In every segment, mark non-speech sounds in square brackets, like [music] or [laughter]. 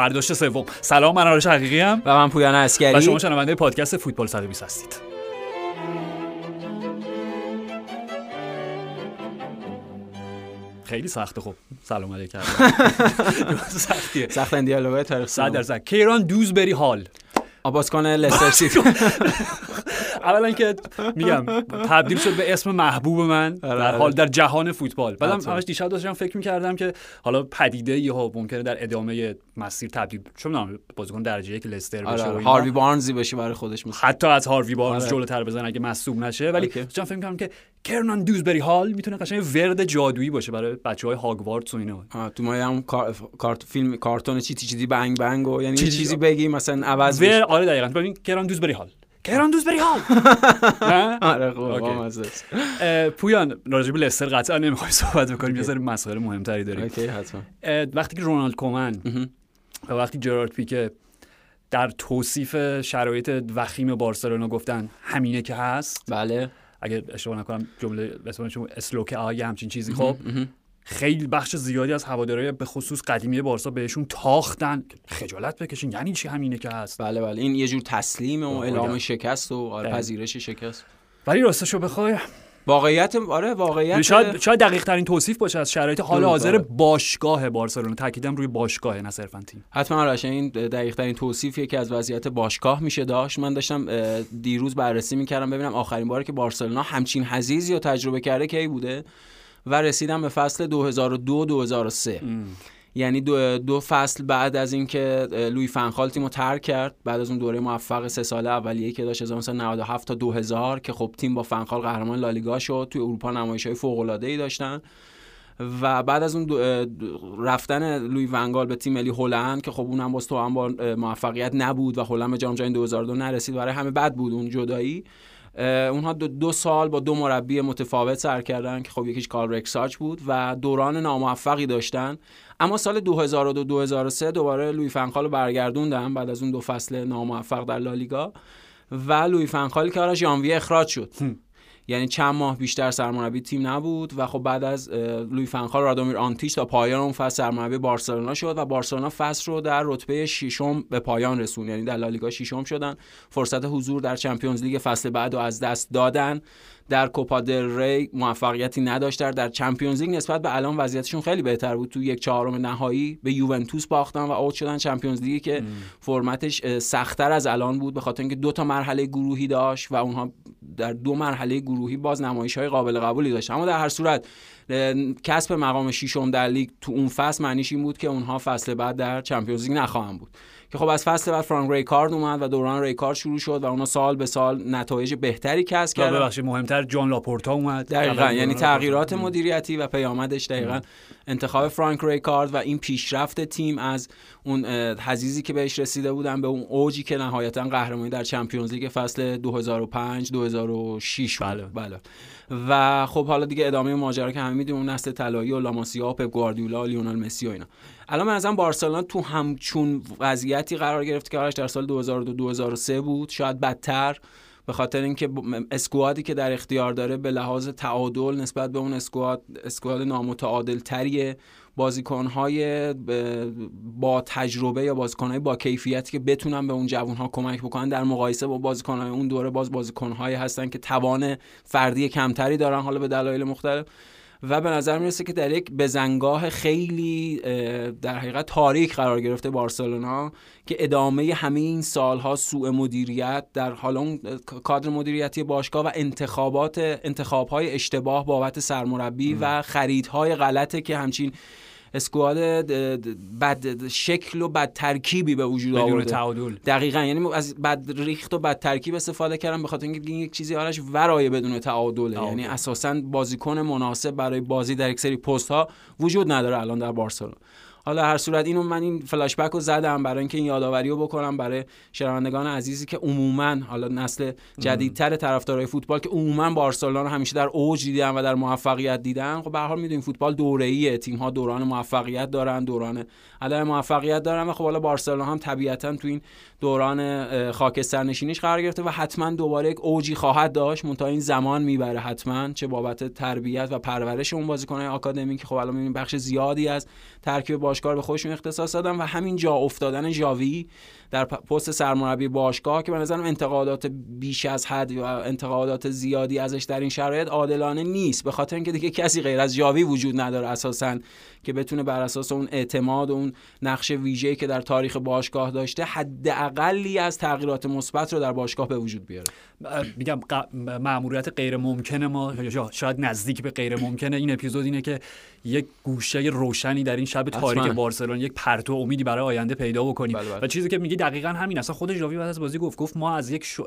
برداشت سوم. سلام من آرش حقیقی ام و من پویان اسکری و شما شنونده پادکست فوتبال 120 هستید. خیلی سخته خب. سلام علیکم. [laughs] سختیه. سخت دیالوگ تاریخ 100 درصد. کیران دوزبری هال آبازکان لستر سیتی. [laughs] اولا که میگم تبدیل شد به اسم محبوب من آره، در آره. حال در جهان فوتبال بعدم. همش دیشب داشتم فکر می‌کردم که حالا پدیده ها ممکنه در ادامه مسیر تبدیل چه می‌دونم بازیکن درجه یک لستر بشه آره. اینا. هاروی بارنزی بشه برای خودش مثلا حتی از هاروی بارنز. جلوتر بزن اگه مصدوم نشه ولی. داشتم فکر می‌کنم که کرنان دوزبری هال می‌تونه قشنگ ورد جادویی باشه برای بچه های هاگوارتس و اینا تو ما هم کار... کارت فیلم کارتون چیتی چیتی بنگ بنگ و یعنی چیزی بگی مثلا عوض بشه آره دقیقاً ببین کران دوزبری هال کران دوزبری هال [laughs] نه؟ آره. اه، پویان راجع به لستر قطعا نمی‌خوای صحبت بکنیم یه سری مسائل مهمتری داریم. okay حتما. اه، وقتی که رونالد کومن. و وقتی جرارد پیکه در توصیف شرایط وخیم بارسلونا گفتن همینه که هست بله. اگه اشتباه نکنم جمله اسمش اسلوک آی همچین چیزی خب. خیلی بخش زیادی از هوادارهای به خصوص قدیمی بارسا بهشون تاختن. خجالت بکشین یعنی چی همینه که هست؟ بله بله این یه جور تسلیم و اعلام آره. شکست و آره. پذیرش شکست. ولی راستشو بخوای؟ واقعیت آره واقعیت شاید شاید دقیق ترین توصیف باشه از شرایط حال حاضر آره. باشگاه بارسلونا. تاکیدم روی باشگاه نه صرفا تیم حتما این دقیق ترین توصیفیه که از وضعیت باشگاه میشه داشت. من داشتم دیروز بررسی می‌کردم ببینم آخرین باری که بارسلونا همچین حزیزی رو تجربه کرده کی بوده. و رسیدم به فصل 2002 2003 یعنی دو, دو فصل بعد از اینکه لوی فنخال تیم رو ترک کرد بعد از اون دوره موفق سه ساله اولیه که داشت 1997 تا 2000 که خب تیم با فنخال قهرمان لالیگا شد توی اروپا نمایش‌های فوق‌العاده‌ای داشتن. و بعد از اون دو- رفتن لوی ونگال به تیم ملی هلند که خب اونم باز تو هم با موفقیت نبود و هلند به جام جهانی 2002 نرسید برای همه بد بود اون جدایی. اونها دو, دو سال با دو مربی متفاوت سر کردن که خب یکیش کارل رکساچ بود و دوران ناموفقی داشتن. اما سال 2002 2003 دوباره لوی فنخال رو برگردوندن بعد از اون دو فصل ناموفق در لالیگا و لوی فنخال که آره ژانویه اخراج شد. یعنی چند ماه بیشتر سرمربی تیم نبود و خب بعد از لوی فنخال رادومیر آنتیش تا پایان اون فصل سرمربی بارسلونا شد و بارسلونا فصل رو در رتبه ششم به پایان رسون یعنی در لالیگا ششم شدن. فرصت حضور در چمپیونز لیگ فصل بعد رو از دست دادن. در کوپا دل ری موفقیتی نداشتن در چمپیونز لیگ نسبت به الان وضعیتشون خیلی بهتر بود. تو یک چهارم نهایی به یوونتوس باختن و اوت شدن چمپیونز لیگی که فرمتش سختتر از الان بود به خاطر اینکه دو تا مرحله گروهی داشت و اونها در دو مرحله گروهی باز نمایش های قابل قبولی داشت. اما در هر صورت کسب مقام ششم در لیگ تو اون فصل معنیش این بود که اونها فصل بعد در Champions League نخواهند بود. که خب از فصل بعد فرانک رایکارد اومد و دوران رایکارد شروع شد و اونا سال به سال نتایج بهتری کسب کردن. ببخشید مهمتر جان لاپورتا اومد. دقیقا یعنی تغییرات. مدیریتی و پیامدش دقیقا. انتخاب فرانک رایکارد و این پیشرفت تیم از اون حضیضی که بهش رسیده بودن به اون اوجی که نهایتا قهرمانی در Champions League فصل 2005 2006 بود. بله. بله و خب حالا دیگه ادامه ماجرا که همه می‌دونیم اون نسل طلایی و لاماسیا و پپ گواردیولا و لیونل مسی و اینا الان ازم بارسلونا تو همچون وضعیتی قرار گرفت که آرش در سال 2002 2003 بود شاید بدتر به خاطر اینکه اسکوادی که در اختیار داره به لحاظ تعادل نسبت به اون اسکواد اسکواد نامتعادل تریه بازیکنهای با تجربه یا بازیکنهای با کیفیتی که بتونن به اون جوانها کمک بکنن در مقایسه با بازیکنهای اون دوره باز بازیکنهایی هستن که توان فردی کمتری دارن حالا به دلایل مختلف. و به نظر می‌رسه که در یک بزنگاه خیلی در حقیقت تاریک قرار گرفته بارسلونا که ادامه همه این سالها سوء مدیریت در حال اون کادر مدیریتی باشگاه و انتخابات انتخابهای اشتباه بابت سرمربی و خریدهای غلطه که همچین اسکواد بد شکل و بد ترکیبی به وجود آورده. تعادل. دقیقا یعنی از بد ریخت و بد ترکیب استفاده کردم به خاطر اینکه این یک چیزی آرش ورای بدون تعادله. تعادل. یعنی اساسا بازیکن مناسب برای بازی در یک سری پست ها وجود نداره الان در بارسلونا. حالا هر صورت اینو من این فلاش بک رو زدم برای اینکه این یادآوری رو بکنم برای شنوندگان عزیزی که عموما حالا نسل جدیدتر طرفدارای فوتبال که عموما بارسلونا رو همیشه در اوج دیدن و در موفقیت دیدن خب به هر حال می‌دونیم فوتبال دوره‌ایه. تیم ها دوران موفقیت دارن دوران عدم موفقیت دارن و خب حالا بارسلونا هم طبیعتا تو این دوران اه، خاکستر نشینیش قرار گرفته و حتما دوباره یک اوجی خواهد داشت. منتها این زمان می‌بره حتما چه بابت تربیت و پرورش اون بازیکن‌های آکادمی که خب الان می‌بینیم بخش زیادی از ترکیب باشگاه به خودشون اختصاص دادن و همین جا افتادن ژاوی در پست سرمربی باشگاه که به نظرم انتقادات بیش از حد و انتقادات زیادی ازش در این شرایط عادلانه نیست. به خاطر اینکه دیگه کسی غیر از جاوی وجود نداره اساسا که بتونه بر اساس اون اعتماد و اون نقش ویژه‌ای که در تاریخ باشگاه داشته حداقلی از تغییرات مثبت رو در باشگاه به وجود بیاره. میگم مأموریت غیر ممکنه ما شاید نزدیک به غیر ممکنه. این اپیزود اینه که یک گوشه روشنی در این شب تاریک بارسلون یک پرتو امیدی برای آینده پیدا بکنیم. بله بله. و چیزی که میگه دقیقا همین اصلا خود ژاوی بعد از بازی گفت گفت ما از یک ش...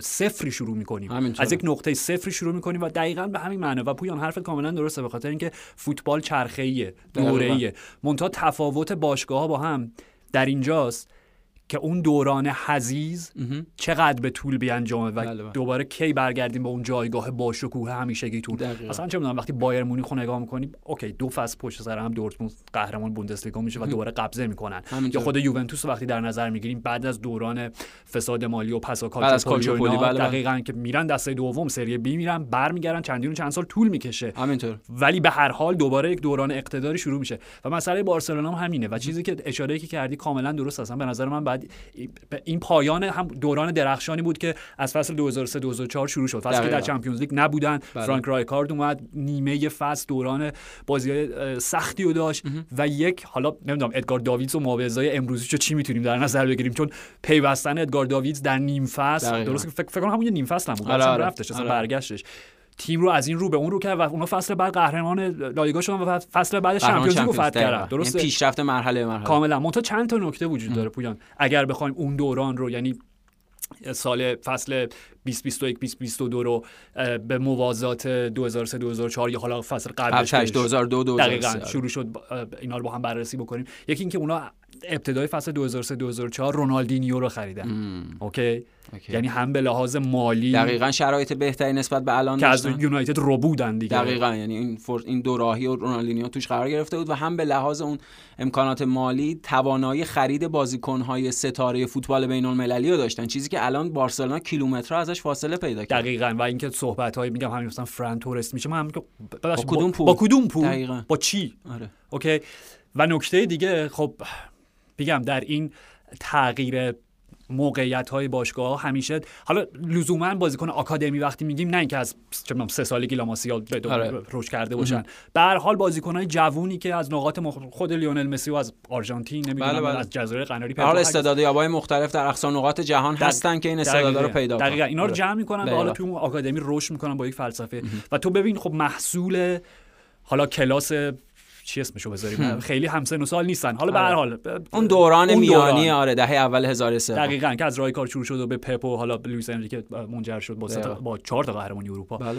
صفری شروع می‌کنیم. از یک نقطه صفری شروع می‌کنیم و دقیقا به همین معنی و پویان حرفت کاملا درسته. به خاطر اینکه فوتبال چرخه‌ایه دوره‌ایه. منتها تفاوت باشگاه با هم در اینجاست. که اون دوران حزیز چقدر به طول بیانجامه و بله، بله. دوباره کی برگردیم به اون جایگاه باشکوه همیشگیتون؟ اصلا چه می‌دونم وقتی بایر مونیخ رو نگاه می‌کنیم اوکی دو فصل پشت سر هم دورتموند قهرمان بوندسلیگا میشه و دوباره قبضه می‌کنن. یا خود یوونتوس وقتی در نظر می‌گیریم بعد از دوران فساد مالی و پسا کالچوپولی بله دقیقاً که میرن دسته دوم سری بی میرن برمیگردن چندین چند سال طول می‌کشه. همینطور. ولی به هر حال دوباره یک دوران اقتداری شروع میشه. و مسئله بارسلونا هم همینه. و چیزی که اشاره که کردی کاملا درست هستن به نظر من بعد این پایان هم دوران درخشانی بود که از فصل 2003 2004 شروع شد. فصلی که در چمپیونز لیگ نبودن. بله. فرانک رایکارد اومد نیمه فصل دوران بازی سختی رو داشت و یک حالا نمی‌دونم ادگار داویدز و معاوضه‌های امروزی چی می‌تونیم در نظر بگیریم؟ چون پیوستن ادگار داویدز در نیم فصل درست فکر, فکر کنم همون نیم فصل هم بود. آره آره. رفتش اصلا آره. برگشتش. تیم رو از این رو به اون رو کرد و اونا فصل بعد قهرمان لالیگا شدن و فصل بعد چمپیونز لیگ فتح کردن. درسته؟ یعنی پیشرفت مرحله مرحله. کاملا. منتها چند تا نکته وجود داره پویان. اگر بخوایم اون دوران رو یعنی سال فصل 2021 2022 رو به موازات 2003 2004 یا حالا فصل قبلش 2002 دقیقاً شروع شد اینا رو با هم بررسی بکنیم. یکی اینکه اونا ابتدای فصل 2003 2004 رونالدینیو رو خریدن. اوکی؟ یعنی هم به لحاظ مالی دقیقا شرایط بهتری نسبت به الان که از یونایتد رو بودن دیگه. دقیقا. یعنی این فور... این دوراهی و رونالدینیو توش قرار گرفته بود و هم به لحاظ اون امکانات مالی توانایی خرید بازیکن‌های ستاره فوتبال بین المللی رو داشتن. چیزی که الان بارسلونا کیلومترها ازش فاصله پیدا کرد. دقیقاً. و اینکه صحبت‌های میگم همین مثلا فران تورست میشه ما هم با, کدوم پول؟ با کدوم پول. با چی؟ آره. اوکی؟ و نکته دیگه خب میگم در این تغییر موقعیت های باشگاه همیشه حالا لزوما بازیکن آکادمی وقتی میگیم نه اینکه از چه سه سالگی لاماسیا آره. روش کرده باشن. به هر حال بازیکن های جوونی که از نقاط مخ... خود لیونل مسی و از آرژانتین نمی‌دونم بله بله. از جزایر قناری پیدا استعداد یابای مختلف در اقصا نقاط جهان دق... هستن که این استعدادا رو پیدا کنن. دقیقاً اینا رو آره. جمع می‌کنن و حالا تو آکادمی رشد می‌کنن با یک فلسفه. و تو ببین خب محصول حالا کلاس چی اسمشو بذاریم؟ خیلی همسن و سال نیستن. حالا به هر حال اون دوران میانی آره دهه اول 1003 دقیقاً که از رای کار شروع شد و به پپ و حالا لوئیس انریکه منجر شد با بله. با چهار تا قهرمانی اروپا. بله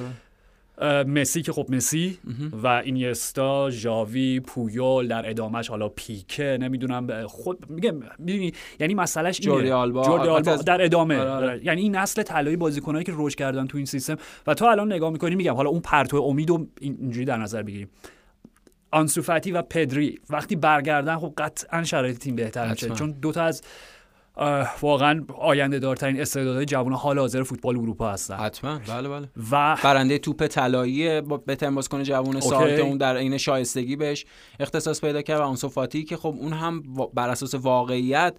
مسی که خب مسی و اینیستا ژاوی پویول در ادامهش حالا پیکه نمی‌دونم خود میگه می‌دونی یعنی مسئلهش اینه. جوردی آلبا, جوردی آلبا در ادامه. آره، آره. یعنی این نسل طلایی بازیکنایی که رشد کردن تو این سیستم. و تو الان نگاه می‌کنی میگم حالا اون پرتو امید اینجوری در نظر بگیریم. آنسوفاتی و پدری. وقتی برگردن خب قطعا شرایط تیم بهتر میشه. چون دوتا از واقعا آینده دارترین استعدادهای جوان حال حاضر فوتبال اروپا هستن. حتما. بله بله. و برنده توپ طلایی بهترین بازیکن جوان سال اون در عین شایستگی بهش اختصاص پیدا کرد و آنسوفاتی که خب اون هم بر اساس واقعیت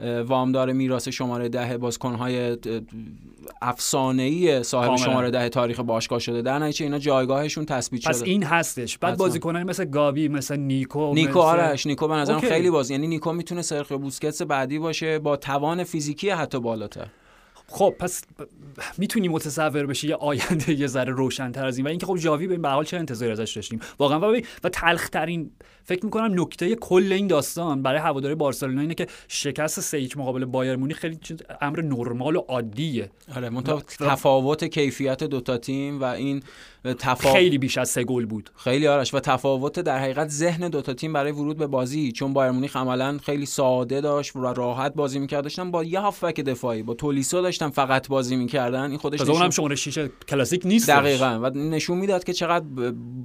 وامدار میراث شماره ده بازیکن‌های افسانه‌ای صاحب شماره ده تاریخ باشگاه شده. در نتیجه اینا جایگاهشون تثبیت شده. پس این هستش. بعد بازیکنانی مثل گاوی مثل نیکو نیکو آرش نیکو به نظرم خیلی باز یعنی نیکو می‌تونه سرخ بوسکتس بعدی باشه با توان فیزیکی حتی بالاتر. خب پس می‌تونی متصور بشی یه آینده یه ذره روشن‌تر از این. و اینکه خب جاوی به حال چه انتظاری ازش داشتیم. واقعا و, و تلخ ترین فکر می‌کنم نکته کل این داستان برای هواداری بارسلونا اینه که شکست سه مقابل بایر مونی خیلی امر نرمال و عادیه. آره تفاوت کیفیت دوتا تیم و این تفاوت خیلی بیش از سه گل بود. خیلی آرش و تفاوت در حقیقت ذهن دوتا تیم برای ورود به بازی چون بایر مونیخ عملا خیلی ساده داشت و راحت بازی می‌کرد. داشتن با یه هافبک دفاعی با تولیسو داشتن فقط بازی می‌کردن. این خودش نشون... اونم شماره 6 کلاسیک نیست دقیقاً. و نشون می‌داد که چقدر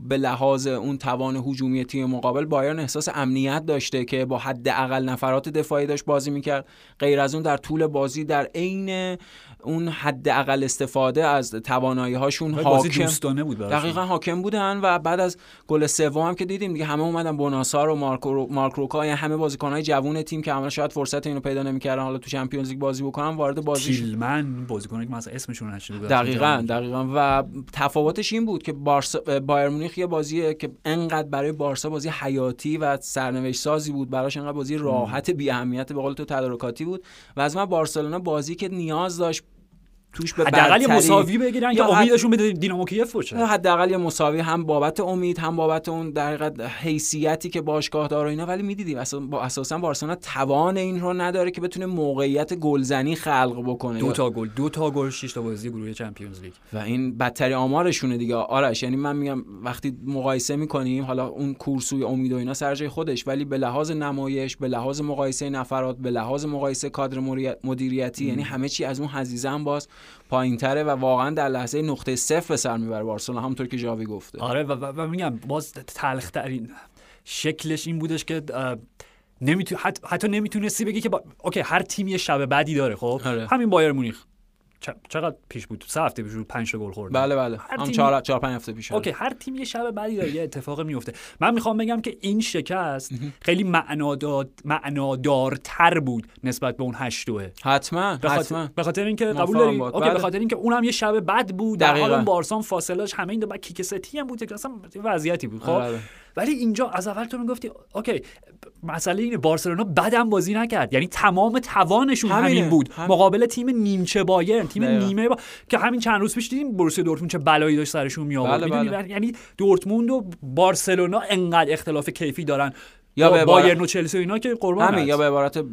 به لحاظ اون توان هجومی تیم مقابل بایرن احساس امنیت داشته که با حداقل نفرات دفاعی داشت بازی می‌کرد. غیر از اون در طول بازی در عین اون حداقل استفاده از توانایی هاشون حاکم دوستانه بود دقیقا حاکم بودن و بعد از گل سوم هم که دیدیم دیگه همه اومدن بوناسار و مارک مارک روکا یعنی همه بازیکن‌های جوون تیم که همه شاید فرصت اینو پیدا نمی‌کردن حالا تو چمپیونز لیگ بازی بکنن وارد بازی تیلمن بازیکنی که مثلا اسمشون نشده دقیقاً دقیقاً. و تفاوتش این بود که بارسا بایر مونیخ یه بازیه که انقدر برای بارسا بازی حیاتی و سرنوشت سازی بود براش انقدر بازی راحت بی اهمیت به قول تو تدارکاتی بود. و از من بارسلونا بازی که نیاز داشت توش به حداقل یه مساوی بگیرن یا امیدشون به دینامو کیف باشه. حداقل یه مساوی هم بابت امید هم بابت اون در حیثیتی که باشگاه داره اینا. ولی می‌دیدیم اصلا با اساسا بارسلونا توان این رو نداره که بتونه موقعیت گلزنی خلق بکنه. دو تا گل دو تا گل 6 تا بازی گروه چمپیونز لیگ. و این بدتری آمارشونه دیگه. آرش یعنی من میگم وقتی مقایسه می‌کنیم حالا اون کورسوی امید و اینا سر جای خودش ولی به لحاظ نمایش به لحاظ مقایسه نفرات به لحاظ مقایسه کادر مدیریتی یعنی همه چی از اون حزیزه هم باز. پایین تره و واقعا در لحظه نقطه صفر به سر می‌بره بارسلونا همونطور که جاوی گفته. آره و, و, میگم باز تلخ ترین شکلش این بودش که نمیتو... حتی, حتی نمی‌تونستی بگی که با... اوکی هر تیمی شب بعدی داره خب؟ آره. همین بایر مونیخ. چقدر پیش بود؟ سه هفته پیش بود 5 گل خورد بله بله. هم تیم... 4 4 5 هفته پیش اوکی هر تیم یه شب بعدی داره یه اتفاق میفته. من می‌خوام بگم که این شکست خیلی معنادار معنادارتر بود نسبت به اون 8 دوه حتما حتما. به خاطر اینکه قبول داری اوکی بله. به خاطر اینکه اونم یه شب بعد بود. در حال بارسان فاصلهش همه این دو بعد کیک ستی هم بود که اصلا وضعیتی بود خب؟ بله. ولی اینجا از اول تو گفتی اوکی مسئله اینه بارسلونا بدم بازی نکرد. یعنی تمام توانشون همین بود. مقابل تیم نیمچه بایرن تیم نیمه با... که همین چند روز پیش دیدیم بروسیا دورتموند چه بلایی داشت سرشون می آورد بله. بله. یعنی دورتموند و بارسلونا انقدر اختلاف کیفی دارن. یا به بایرن و چلسی و اینا که قربان همین یا به عبارت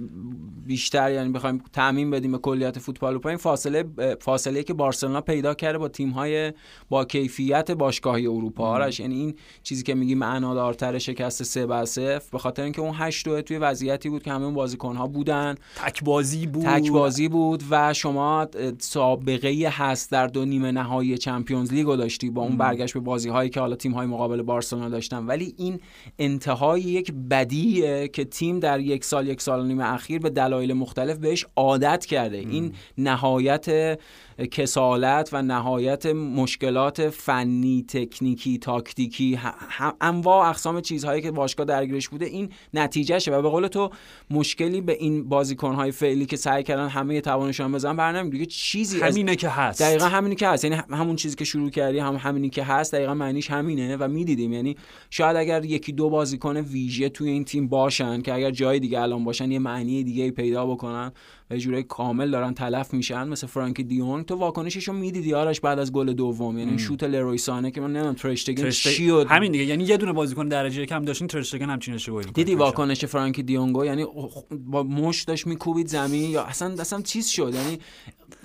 بیشتر یعنی بخوایم تعمین بدیم به کلیت فوتبال اروپا این فاصله فاصله که بارسلونا پیدا کرده با تیم های با کیفیت باشگاهی اروپا. آرش یعنی این چیزی که میگیم معنادارتر شکست 3 بر 0 به خاطر اینکه اون 8 دو توی وضعیتی بود که همه اون بازیکن ها بودن. تک بازی بود. تک بازی بود و شما سابقه هست در دو نیمه نهایی چمپیونز لیگ داشتی با اون برگشت به بازی هایی که حالا تیم های مقابل بارسلونا داشتن. ولی این انتهای یک بدیه که تیم در یک سال یک سال و نیم اخیر به دلایل مختلف بهش عادت کرده. این نهایت کسالت و نهایت مشکلات فنی تکنیکی تاکتیکی انواع اقسام چیزهایی که باشگاه درگیرش بوده این نتیجهشه و به قول تو مشکلی به این بازیکنهای فعلی که سعی کردن همه توانشون بزنن برنامه دیگه چیزی همینه که هست. دقیقا همینی که هست. یعنی همون چیزی که شروع کردی هم همینی که هست. دقیقا معنیش همینه و می‌دیدیم. یعنی شاید اگر یکی دو بازیکن ویژه توی این تیم باشن که اگر جای دیگه الان باشن یه معنی دیگه پیدا بکنن و یه جوری کامل دارن تلف میشن مثل فرانکی دیونگ. تو واکنششو می‌دیدی آرش بعد از گل دوم. یعنی شوت لروی سانه که من نمی‌دونم ترشتگن چی همین دیگه. یعنی یه دونه بازیکن درجه کم داشتین ترشتگن همچین اشتباهی دیدی واکنش فرانکی دیونگو؟ یعنی با مش داشت میکوبید زمین یا اصلا اصلا چیز شد؟ یعنی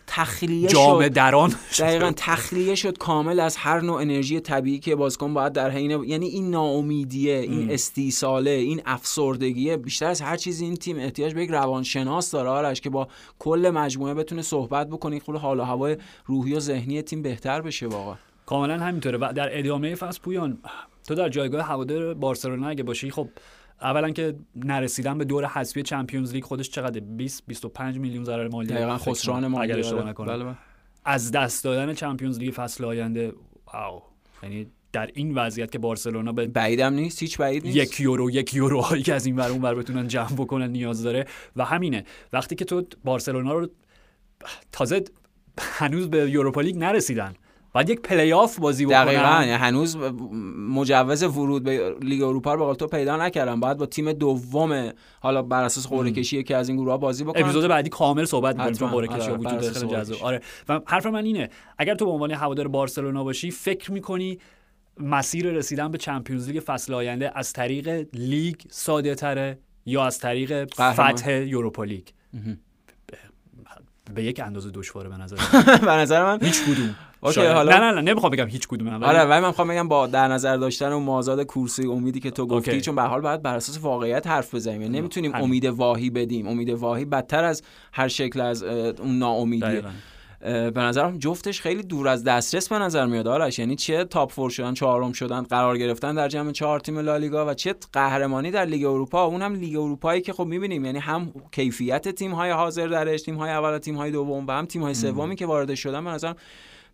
تخلیه جام دران [laughs] دقیقا تخلیه شد کامل از هر نوع انرژی طبیعی که بازیکن باید در حین یعنی این ناامیدیه این استیصاله این افسردگیه بیشتر از هر چیزی این تیم احتیاج به یک روانشناس داره آرش که با کل مجموعه بتونه صحبت بکنه خود حال و هوای روحی و ذهنی تیم بهتر بشه واقعا. کاملا همینطوره. و در ادامه فصل پویان تو در جایگاه هوادار بارسلونا اگه باشی خب اولا که نرسیدن به دور حذفی چمپیونز لیگ خودش چقدر 20 25 میلیون ضرر مالی دقیقاً خسران مالی اگر اشتباه نکنم. بله بله. از دست دادن چمپیونز لیگ فصل آینده واو. یعنی در این وضعیت که بارسلونا به بعیدم نیست هیچ بعید نیست. یک یورو یک یورو هایی که از این ور اون ور بتونن جمع بکنن نیاز داره. و همینه. وقتی که تو بارسلونا رو تازه هنوز به Europa League نرسیدن. باید یک پلی آف بازی بکنن. دقیقاً یعنی هنوز مجوز ورود به لیگ اروپا رو به تو پیدا نکردن. باید با تیم دوم حالا بر اساس قرعه کشی که از این گروه بازی بکنن. اپیزود بعدی کامل صحبت می‌کنیم چون قرعه کشی آره، وجود داره جذاب. آره. و حرف من اینه اگر تو به عنوان هوادار بارسلونا باشی فکر می‌کنی مسیر رسیدن به Champions League فصل آینده از طریق لیگ ساده تره یا از طریق فتح یوروپا لیگ؟ به یک اندازه دشواره به نظر [laughs] به نظر من هیچ کدوم. okay حالا نه نه نه نمی‌خوام بگم هیچ کدوم آره ولی من می‌خوام بگم با در نظر داشتن و مازاد کورسوی امیدی که تو گفتی چون به حال باید بر اساس واقعیت حرف بزنیم. یعنی نمی‌تونیم امید واهی بدیم. امید واهی بدتر از هر شکل از اون ناامیدیه به نظرم جفتش خیلی دور از دسترس به نظر میاد آرش. یعنی چه top four شدن چهارم شدن قرار گرفتن در جمع چهار تیم لالیگا و چه قهرمانی در لیگ اروپا. اونم لیگ اروپایی که خب می‌بینیم. یعنی هم کیفیت تیم های حاضر درش تیم های اول و تیم های دوم و هم تیم های سومی که وارد شدن به نظرم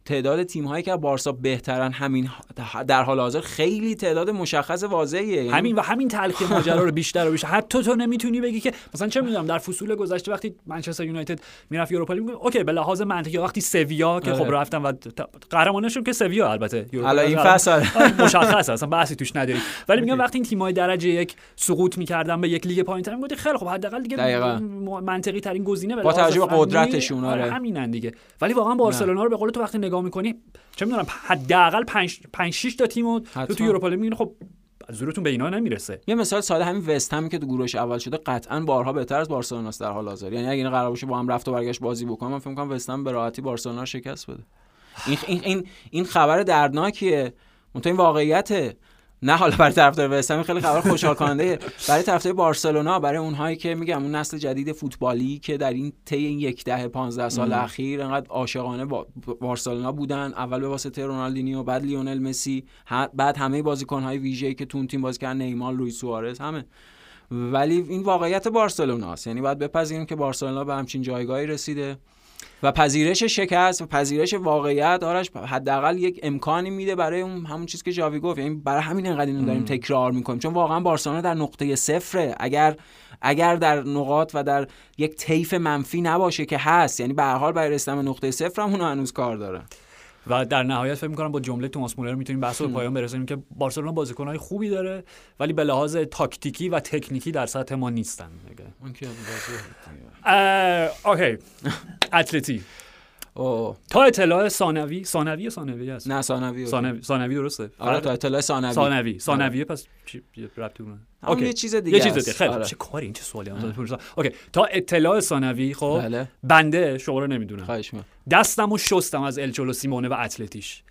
تعداد تیم هایی که بارسا بهترن همین در حال حاضر خیلی تعداد مشخص واضحیه یعنی همین و همین تلخی ماجرا رو بیشتر و بیشتر. حتی تو نمی‌تونی بگی که مثلا چه می‌دونم در فصول گذشته وقتی منچستر یونایتد می‌رفت اروپا لیگ okay به لحاظ منطقی وقتی سویا که خب آره. رفتن و قهرمانشون که سویا البته. حالا این فصل. آره، مشخص اصلا بحثی توش نداری. ولی میگم وقتی این تیم‌های درجه یک سقوط می‌کردن به یک لیگ پایین‌تر می‌گفتی خیلی خب حداقل دیگه منطقی ترین گزینه با توجه به قدرتشون آره. همینن دیگه. ولی واقعا بارسلونا رو به قول تو وقتی نگاه می‌کنی چه می‌دونم حداقل 5 5 6 تا تیمو تو تو اروپا لیگ خب زورتون به اینا نمی‌رسه. یه مثال ساده همین وست همی که تو گروهش اول شده قطعا بارها بهتر از بارسلونا در حال حاضر. یعنی اگه اینا قرار باشه با هم رفت و برگشت بازی بکنم من فکر کنم وست هم به راحتی بارسلونا شکست بده. این این این خبر دردناکیه. منتها این واقعیته. نه حالا برای طرفدار وستهم خیلی خبر خوشحال کننده برای طرفدار بارسلونا برای اونهایی که میگم اون نسل جدید فوتبالی که در این طی این یک دهه 15 سال اخیر انقدر عاشقانه با بارسلونا بودن. اول به واسطه رونالدینیو بعد لیونل مسی بعد همه بازیکن‌های ویژه‌ای که تو اون تیم بازی کردن نیمار لوئیس سوارز همه. ولی این واقعیت بارسلونا است یعنی باید بپذیریم که بارسلونا به همچین جایگاهی رسیده. و پذیرش شکست و پذیرش واقعیت آرش حداقل یک امکانی میده برای اون همون چیزی که جاوی گفت. یعنی برای همین انقدر اینو داریم تکرار می‌کنیم. چون واقعا بارسلونا در نقطه صفره. اگر اگر در نقاط و در یک طیف منفی نباشه که هست یعنی به هر حال برای رسیدن نقطه صفر هم هنوز کار داره. و در نهایت فکر می‌کنم با جمله توماس مولر می‌تونیم بحث رو پایان برسونیم که بارسلونا بازیکن‌های خوبی داره ولی به لحاظ تاکتیکی و تکنیکی در سطح ما نیستن. اوکی. اتلتی. تا اطلاع ثانوی ثانوی ثانوی است؟ نه ثانوی ثانوی ثانوی درسته. آره تا اطلاع ثانوی. ثانوی ثانوی پس چی ربطی اوکی. یه چیز دیگه یه چیز دیگه. خیلی آره. چه کاری این چه سوالی اوکی. تا اطلاع ثانوی خب بله. بنده شما رو نمی‌دونم. خواهش دستمو شستم از الچولو سیمونه و اتلتیش.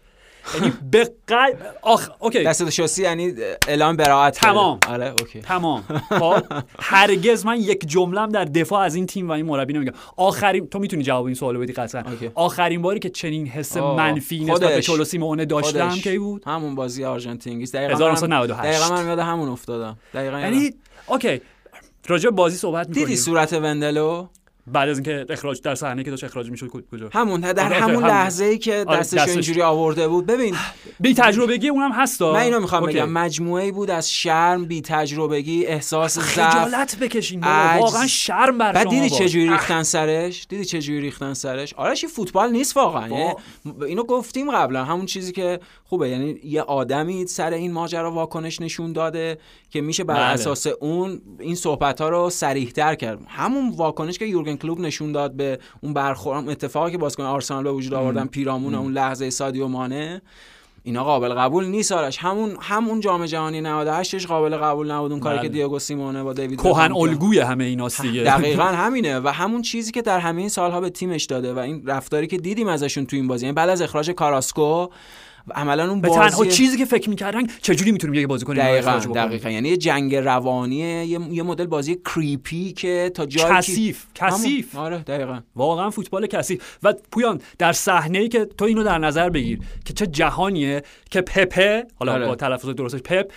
یعنی به قل... آخ اوکی. دست شاسی یعنی اعلام براعت تمام. آره اوکی. تمام. [laughs] خب هرگز من یک جملم در دفاع از این تیم و این مربی نمیگم. آخرین تو می‌تونی جواب این سوالو بدی قطعا. آخرین باری که چنین حس منفی نسبت به چولو سیمونه داشتم کی بود؟ همون بازی آرژانتین دقیقاً 1998 دقیقاً من یاد همون افتادم. دقیقاً یعنی اوکی. راجع بازی صحبت می‌کنیم. دیدی صورت وندلو بعد از اینکه اخراج در صحنه که داشت اخراج می‌شد کجا؟ همون در آره، همون لحظه ای که آره، دستش, دستش. اینجوری آورده بود. ببین بی تجربگی اونم هستا من اینو می‌خوام بگم مجموعه ای بود از شرم بی تجربگی احساس ضعف. خجالت بکشین واقعا شرم بر بعد دیدی چه جوری ریختن سرش؟ دیدی چه جوری ریختن سرش؟ آرش فوتبال نیست واقعا یعنی اینو گفتیم قبلا. همون چیزی که خوبه یعنی یه آدمی سر این ماجرا واکنش نشون داده که میشه بر بله. اساس اون این صحبت ها رو سریح تر کرد. همون واکنش که یورگن کلوب نشون داد به اون برخورد اتفاقی که بازیکن آرسنال به وجود آوردن پیرامون اون لحظه سادیو مانه اینا قابل قبول نیست آرش. همون همون جام جهانی 98 قابل قبول نبود اون کاری که بله. دیگو سیمونه با دیوید کوهن الگوی همه اینا دیگه. [laughs] دقیقا همینه. و همون چیزی که در همین سالها به تیمش داده و این رفتاری که دیدیم ازشون تو این بازی یعنی بعد از اخراج کاراسکو عملا اون به تنها چیزی که فکر می‌کردن چجوری می‌تونیم یه بازیکن دقیقاً دقیقاً. یعنی یه جنگ روانیه یه, مدل بازی کریپی که تا جایی کثیف کثیف. آره دقیقاً. واقعا فوتبال کثیف. و پویان در صحنه ای که تو اینو در نظر بگیر که چه جهانیه که پپه حالا آره. با تلفظ درستش پپ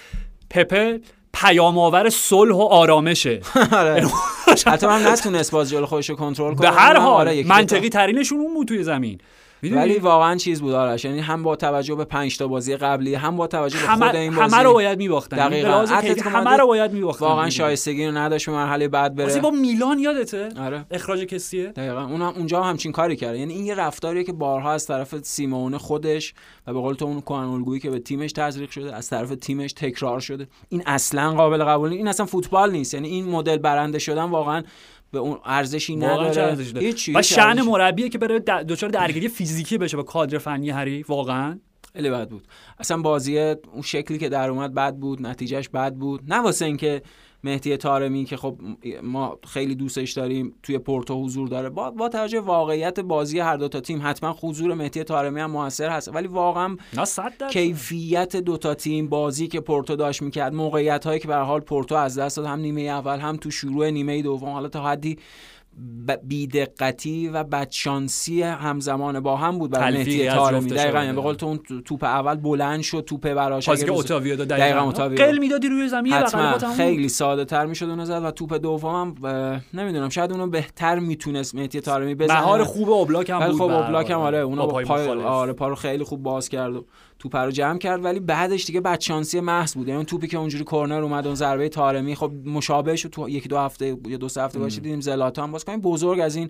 پپه پیام آور صلح و آرامشه. [laughs] آره. [laughs] حتی من نتونست بازی رو خودش رو کنترل کنه به هر حال آره، منطقی ترینشون اون بود توی زمین. ولی واقعا چیز بود آرش یعنی هم با توجه به 5 تا بازی قبلی هم با توجه به خود این بازی همه رو باید می‌باختن. دقیقاً. همه رو باید می‌باختن. واقعا شایستگی رو نداشت به مرحله بعد بره. بازی با میلان یادته؟ آره. اخراج کسیه؟ دقیقاً. اون هم اونجا هم همچین کاری کرد یعنی این یه رفتاریه که بارها از طرف سیمون خودش و به قول تو اون کوان که به تیمش تزریق شده از طرف تیمش تکرار شده. این اصلا قابل قبول این اصلا فوتبال نیست. یعنی این مدل برنده شدن واقعا به اون ارزشی نداره. و شأن مربیه که بره دچار درگیری فیزیکی بشه با کادر فنی هری واقعا؟ خیلی بد بود. اصلا بازی اون شکلی که در اومد بد بود نتیجهش بد بود. نه واسه اینکه مهدی تارمی که خب ما خیلی دوستش داریم توی پورتو حضور داره. با, با توجه واقعیت بازی هر دو تا تیم حتما حضور مهدی تارمی هم موثر هست. ولی واقعا کیفیت دو تا تیم بازی که پورتو داشت می‌کرد موقعیت هایی که به حال پورتو از دست داد هم نیمه اول هم تو شروع نیمه دوم حالا تا حدی بیدقتی و بدشانسی همزمان با هم بود برای مهدی طارمی دقیقاً یعنی به قول تو اون توپ اول بلند شد توپ براش بازی که اوتاویو داد دقیقاً قل می‌دادی روی زمین حتما. خیلی ساده تر می‌شد اون زد و توپ دومم نمی‌دونم شاید اونو بهتر می‌تونست مهدی طارمی بزنه. مهار خوب اوبلاک هم بود خب اوبلاک هم آره اونو پای آره پا رو خیلی خوب باز کرد توپ رو جمع کرد ولی بعدش دیگه بدشانسی محض بود. یعنی توپی که اونجوری کرنر اومد اون ضربه طارمی خب مشابه شد تو یکی دو هفته یا دو سه هفته باشه دیدیم زلاتان. باز کنیم بزرگ از این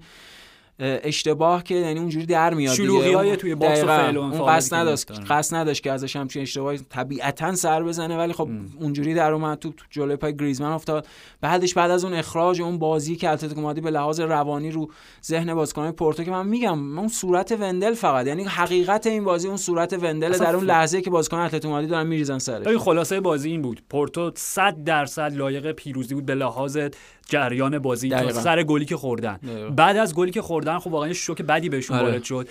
اشتباه که یعنی اونجوری در میاد شلوغی های توی box و فعل اون قصد نداشت قصد نداشت که ازش همچین اشتباهی طبیعتا سر بزنه ولی خب ام. اونجوری در اومد تو جلوی پای گریزمن افتاد. بعدش بعد از اون اخراج اون بازی که اتلتیکو مادرید به لحاظ روانی رو ذهن بازیکن پورتو که من میگم اون صورت وندل فقط. یعنی حقیقت این بازی اون صورت وندل در اون لحظه که بازیکن اتلتیکو مادرید دارن میریزن سرش. این خلاصه بازی این بود. پورتو 100 درصد لایق پیروزی بود به لحاظ جریان بازی. سر گلی که خوردن. بعد از گلی که خوردن خب واقعا شوک بدی بهشون آره. وارد شد.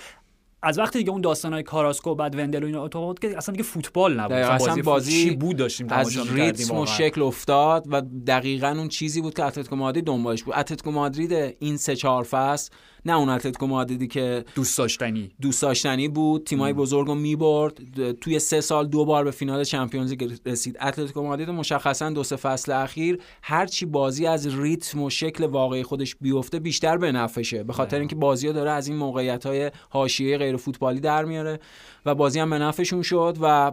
از وقتی دیگه اون داستانای کاراسکو بعد وندل و اینا تو که اصلا دیگه فوتبال نبود. اصلا بازی بود داشتیم از ریتم و شکل افتاد و دقیقا اون چیزی بود که اتلتیکو مادرید دنبالش بود. اتلتیکو مادرید این سه چهار فصل نه اون اتلتیکو مادریدی که دوست داشتنی. دوست داشتنی بود تیمای بزرگ رو می‌برد توی سه سال دو بار به فینال چمپیونز لیگ رسید. اتلتیکو مادرید مشخصا دو سه فصل اخیر هرچی بازی از ریتم و شکل واقعی خودش بیفته بیشتر به نفعشه به خاطر اینکه بازی داره از این موقعیت های حاشیه غیر فوتبالی در میاره و بازی هم به نفعشون شد و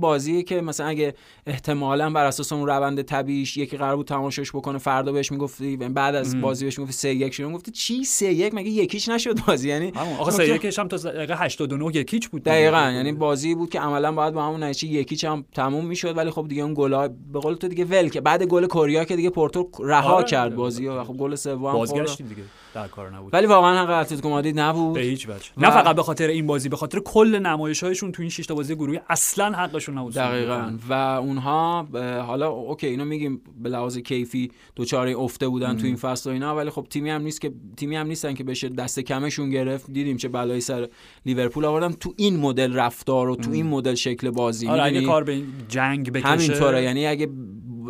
بازی که مثلا اگه احتمالا بر اساس اون روند طبیعیش یکی قرار بود تماشاش بکنه فردا بهش می‌گفتی بعد از بازی بهش می‌گفتی 3 1 شد. گفتی چی؟ 3 1 مگه یکیش نشد بازی یعنی آقا 3 1 هم تا دقیقه 89 یکیچ بود دقیقاً یعنی بازی بود که عملا باید با همون نتیجه یکیچ هم تموم می‌شد ولی خب دیگه اون گل به قول تو دیگه ول که بعد گل کوریا که دیگه پورتو رها آره. کرد بازی و خب گل سوم بازگشتیم دیگه. در کار نبود. ولی واقعا حق اتلتیکو مادرید نبود. به هیچ وجه. نه فقط به خاطر این بازی به خاطر کل نمایش‌هایشون تو این 6 تا بازی گروهی اصلا حقشون نبود. دقیقاً. و اونها حالا okay اینو میگیم به لحاظ کیفی دچار افت بودن تو این فصل و اینا ولی خب تیمی هم نیست که تیمی هم نیستن که بشه دست کمشون گرفت. دیدیم چه بلایی سر لیورپول آوردن. تو این مدل رفتار و تو این مدل شکل بازی آره اگه کار به جنگ بکشه. همینطوره. یعنی اگه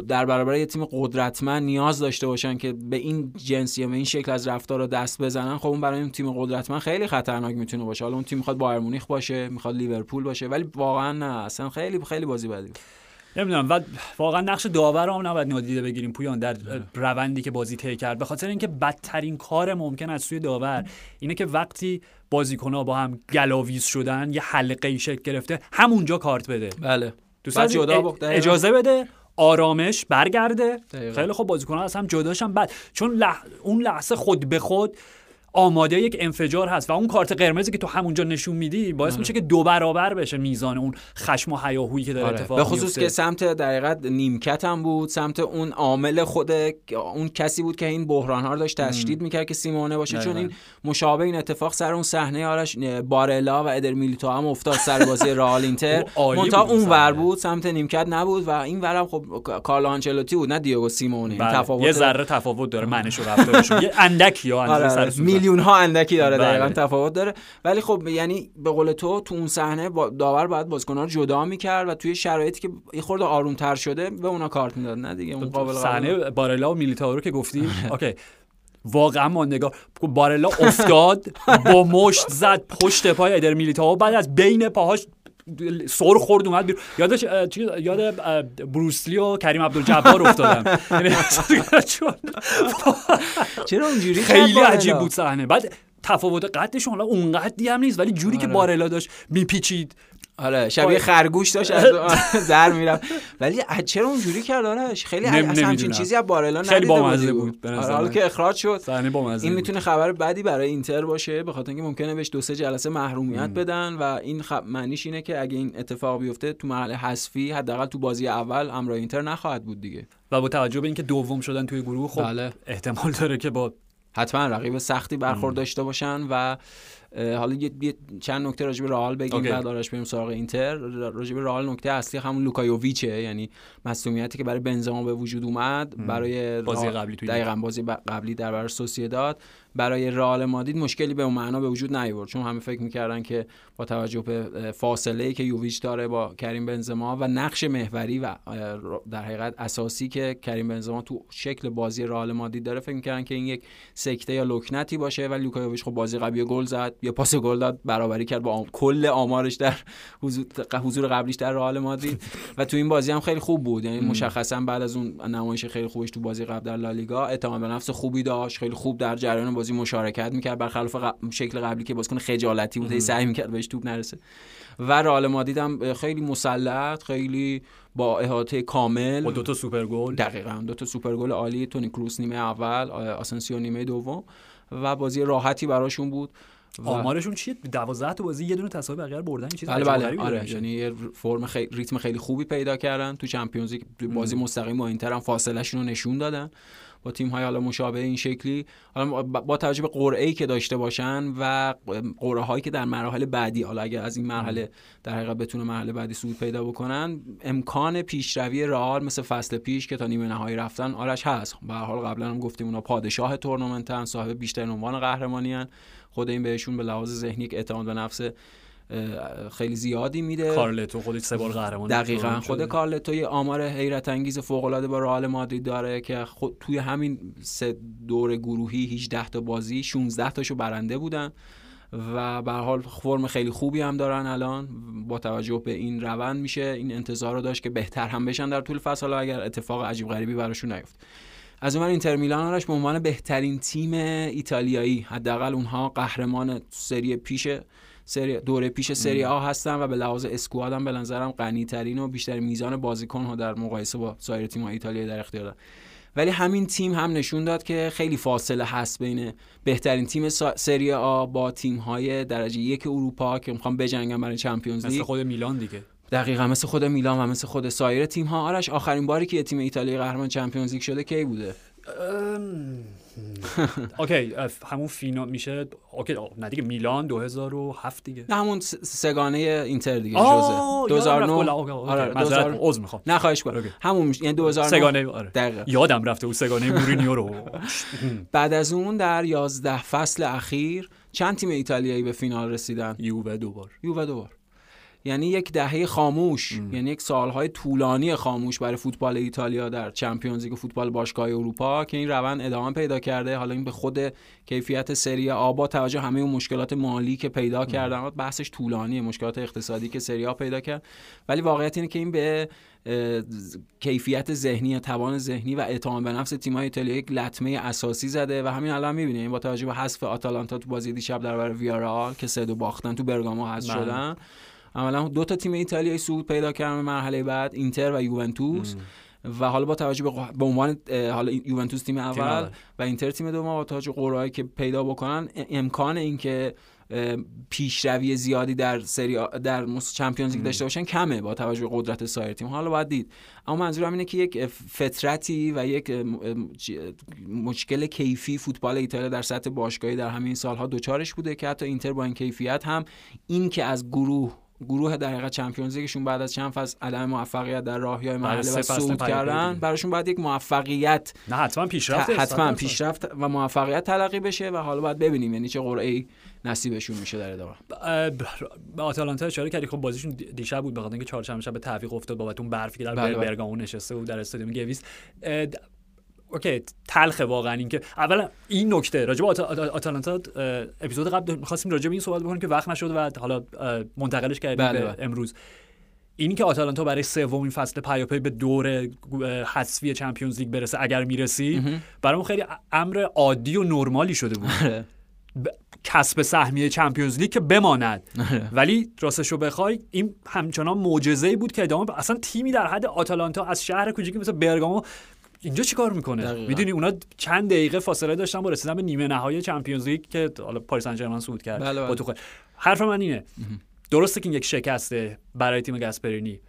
در برابر یه تیم قدرتمند نیاز داشته باشن که به این جنسی به این شکل از رفتار رو دست بزنن خب اون برای این تیم قدرتمند خیلی خطرناک می‌تونه باشه. حالا اون تیم می‌خواد بایرن مونیخ باشه می‌خواد لیورپول باشه ولی واقعا نه اصلا خیلی خیلی بازی بدی. نمی‌دونم و واقعا نقش داور هم نباید نادیده بگیریم پویان در روندی که بازی طی کرد. به خاطر اینکه بدترین کار ممکن از سوی داور اینه که وقتی بازیکن‌ها با هم گلاویز شدن یه حلقه ای شکل گرفته همونجا کارت بده. بله. دوست جدا اجازه بده آرامش برگرده. خیلی خوب بازیکنان از هم جداشن بعد چون لح... اون لحظه خود به خود آماده یک انفجار هست و اون کارت قرمزی که تو همونجا نشون میدی باعث آره. میشه که دو برابر بشه میزان اون خشم و هیاهویی که داره آره. اتفاق به خصوص که سمت در نیمکت هم بود سمت اون عامل خود اون کسی بود که این بحران ها رو داشت تشدید می‌کرد که سیمونه باشه. چون این مشابه این اتفاق سر اون صحنه آرش بارلا و ادر میلیتو هم افتاد سر بازی رئال اینتر. [laughs] مونتا اون ور بود سمت نیمکت نبود و این ورم خب کارلو آنچلوتی بود نه دیگو سیمونه بله. تفاوت یه ذره تفاوت داره منش و رفتارش [laughs] یه اندک یا آره. میلیون ها اندکی داره بله. دقیقا تفاوت داره. ولی خب یعنی به قول تو تو اون صحنه داور باید بازیکن‌ها رو جدا می‌کرد و توی شرایطی که یه خورده آرومتر شده به اونا کارت می‌داد نه دیگه؟ اون قابل صحنه بارلا و میلیتائو رو که گفتی [laughs] اوکی. واقعا ما نگاه بارلا افتاد با مشت زد پشت پای ادر میلیتائو بعد از بین پاهاش سر خورد اومد بیرون. یادش یاد بروسلی و کریم عبدالجبار افتادم. [laughs] یعنی [laughs] چرا اونجوری خیلی عجیب بود صحنه. بعد تفاوت قدشون حالا اونقدی هم نیست ولی جوری که آره. بارلا داشت میپیچید. آره شبیه خرگوش داشت از [laughs] در میرم ولی چرا اونجوری کرد آرش خیلی اصلا همچین چیزی از بارلا خیلی بامزه بود آره حالا که اخراج شد این می‌تونه خبر بدی برای اینتر باشه. به خاطر اینکه ممکنه بهش دو سه جلسه محرومیت بدن و این خب معنیش اینه که اگه این اتفاق بیفته تو مرحله حذفی حداقل تو بازی اول همراه اینتر نخواهد بود دیگه. و با توجه به اینکه دوم شدن توی گروه خب بله. احتمال داره که با حتما رقیب سختی برخورد داشته باشن و حالا یه چند نکته راجع به رئال بگیم بعد آرش بریم سراغ اینتر. راجع به رئال نکته اصلی همون لوکایوویچه یعنی مسئولیتی که برای بنزما به وجود اومد برای بازی قبلی توی دقیقاً بازی قبلی در برابر سوسییداد برای رئال مادید مشکلی به اون معنا به وجود نیورد چون همه فکر می‌کردن که با توجه به فاصله ای که یوویچ داره با کریم بنزما و نقش محوری و در حقیقت اساسی که کریم بنزما تو شکل بازی رئال مادید داره فکر می‌کردن که این یک سکته یا لکنتی باشه. ولی لوکا یوویچ خب بازی قبلی گل زد یا پاس گل داد برابری کرد با کل آمارش در حضور قبلیش در رئال مادرید. و تو این بازی هم خیلی خوب بود. یعنی مشخصا بعد از اون نمایش خیلی خوبش تو بازی قبل در لالیگا اعتماد به نفس خوبی داشت خیلی خوب در جریان بازی مشارکت می‌کرد برخلاف شکل قبلی که بازیکن خجالتی بود سعی می‌کرد بهش توپ نرسه. و رئال مادرید هم خیلی مسلط خیلی با احاطه کامل. با دو تا سوپر گل. دقیقاً دو تا سوپر گل عالی. تونی کروس نیمه اول آسنسیو نیمه دوم. و بازی راحتی براشون بود. آمارشون چیه؟ 12 تا بازی یه دونه تساوی بقیه بردن چیز بله بله. آره. یعنی یه فرم خیلی ریتم خیلی خوبی پیدا کردن تو چمپیونز بازی مستقیم با اینتر هم فاصله رو نشون دادن. با تیم های حالا مشابه این شکلی. حالا با توجه به قرعه ای که داشته باشن و قرعه هایی که در مراحل بعدی حالا اگر از این مرحله در حقیقت بتونه مرحله بعدی سود پیدا بکنن امکان پیشروی رئال مثل فصل پیش که تا نیمه نهایی رفتن آرش هست. به حال قبلا هم گفتیم اونا پادشاه تورنمنتن صاحب بیشترین عنوان قهرمانی خود این بهشون به لحاظ ذهنی اعتماد به نفس خیلی زیادی میده. کارلتو خودش سه بار قهرمان دقیقا خود کارلتو یه آمار حیرت انگیز فوق العاده با رئال مادرید داره که خود توی همین سه دور گروهی 18 تا بازی 16 تاشو برنده بودن و به حال فرم خیلی خوبی هم دارن الان. با توجه به این روند میشه این انتظار رو داشت که بهتر هم بشن در طول فصل. اگر اتفاق عجیب غریبی براشون نیفت از اون اینتر میلان آرش به عنوان بهترین تیم ایتالیایی. حداقل اونها قهرمان سری پیش سری دوره پیش سری آ هستن و به لحاظ squad هم به نظرم غنی ترین و بیشتر میزان بازیکن ها در مقایسه با سایر تیم های ایتالیا در اختیار دارن. ولی همین تیم هم نشون داد که خیلی فاصله هست بین بهترین تیم سری آ با تیم های درجه یک اروپا که می‌خوان بجنگن برای چمپیونز لیگ. مثل خود میلان دیگه. دقیقا مثل خود میلان و مثل خود سایر تیم ها. آرش آخرین باری که تیم ایتالیا قهرمان چمپیونز لیگ شده کی بوده؟ okay همون فینال میشه. okay نه دیگه میلان 2007 دیگه. نه همون سه‌گانه اینتر دیگه ژوزه. 2009 آره عذر می‌خوام. نه خواهش کنم همون یعنی 2009 سه‌گانه آره. یادم رفته اون سه‌گانه مورینیو رو. [laughs] بعد از اون در 11 فصل اخیر چند تیم ایتالیایی به فینال رسیدن؟ یووه دوبار. یووه دوبار. یعنی یک دهه خاموش ام. یعنی یک سالهای طولانی خاموش برای فوتبال ایتالیا در چمپیونز لیگ فوتبال باشگاه اروپا که این روند ادامه پیدا کرده. حالا این به خود کیفیت سری آ با توجه همه اون مشکلات مالی که پیدا کردن بحثش طولانی مشکلات اقتصادی که سری آ پیدا کرد. ولی واقعیت اینه که این به کیفیت ذهنی توان ذهنی و اعتماد به نفس تیم‌های ایتالیا یک لطمه اساسی زده و همین الان می‌بینیم. با توجه به حذف آتالانتا تو بازی دیشب در برابر ویارال که سه دو باختن تو برگامو حذف بله. شدن. عملا دو تا تیم ایتالیایی صعود پیدا کردن مرحله بعد اینتر و یوونتوس. و حالا با توجه به عنوان حالا یوونتوس تیم اول و اینتر تیم دوم با توجه قرعه‌ای که پیدا بکنن امکان اینکه پیشروی زیادی در سری در چمپیونز لیگ داشته باشن کمه با توجه به قدرت سایر تیم. حالا باید دید. اما منظورم اینه که یک فطرتی و یک مشکل کیفی فوتبال ایتالیا در سطح باشگاهی در همین سالها دوچارش بوده که حتی اینتر با این کیفیت هم این که از گروه گروه در حقیقت چمپیونز لیگشون بعد از چند فصل عدم موفقیت در راهی های مرحله و صعود کردن براشون باید یک موفقیت نه حتما پیشرفت حتما پیشرفت و موفقیت تلقی بشه و حالا باید ببینیم یعنی چه قرعه نصیبشون میشه در ادامه. به آتالانتا اشاره کردی خب بازیشون دیشب بود بخاطر اینکه چهارشنبه شب به تعویق افتاد بابت اون برفی که در بله, بله. برگامو نشسته بود در استادیوم گویس okay تلخه واقعا اینکه اولا این نکته راجع به آتالانتا اپیزود قبل می‌خواستیم راجع به این صحبت بکنیم که وقت نشد و حالا منتقلش کردیم بله، بله. امروز اینی که آتالانتا برای سومین فصل پیاپی به دور حذفی چمپیونز لیگ برسه اگر می‌رسی برای خیلی امر عادی و نرمالی شده بود آره. کسب سهمیه چمپیونز لیگ که بماند آره. ولی راستش رو بخوای این همچنان معجزه‌ای بود که ادامه اصلا تیمی در حد آتالانتا از شهر کوچیکی مثل برگامو اینجا چیکار می‌کنه؟ می‌دونی اونا چند دقیقه فاصله داشتن با رسیدن به نیمه نهایی چمپیونز لیگ که حالا پاریس سن ژرمن صعود کرد. بله بله. با حرف من اینه. درسته که این یک شکسته برای تیم گاسپرینی.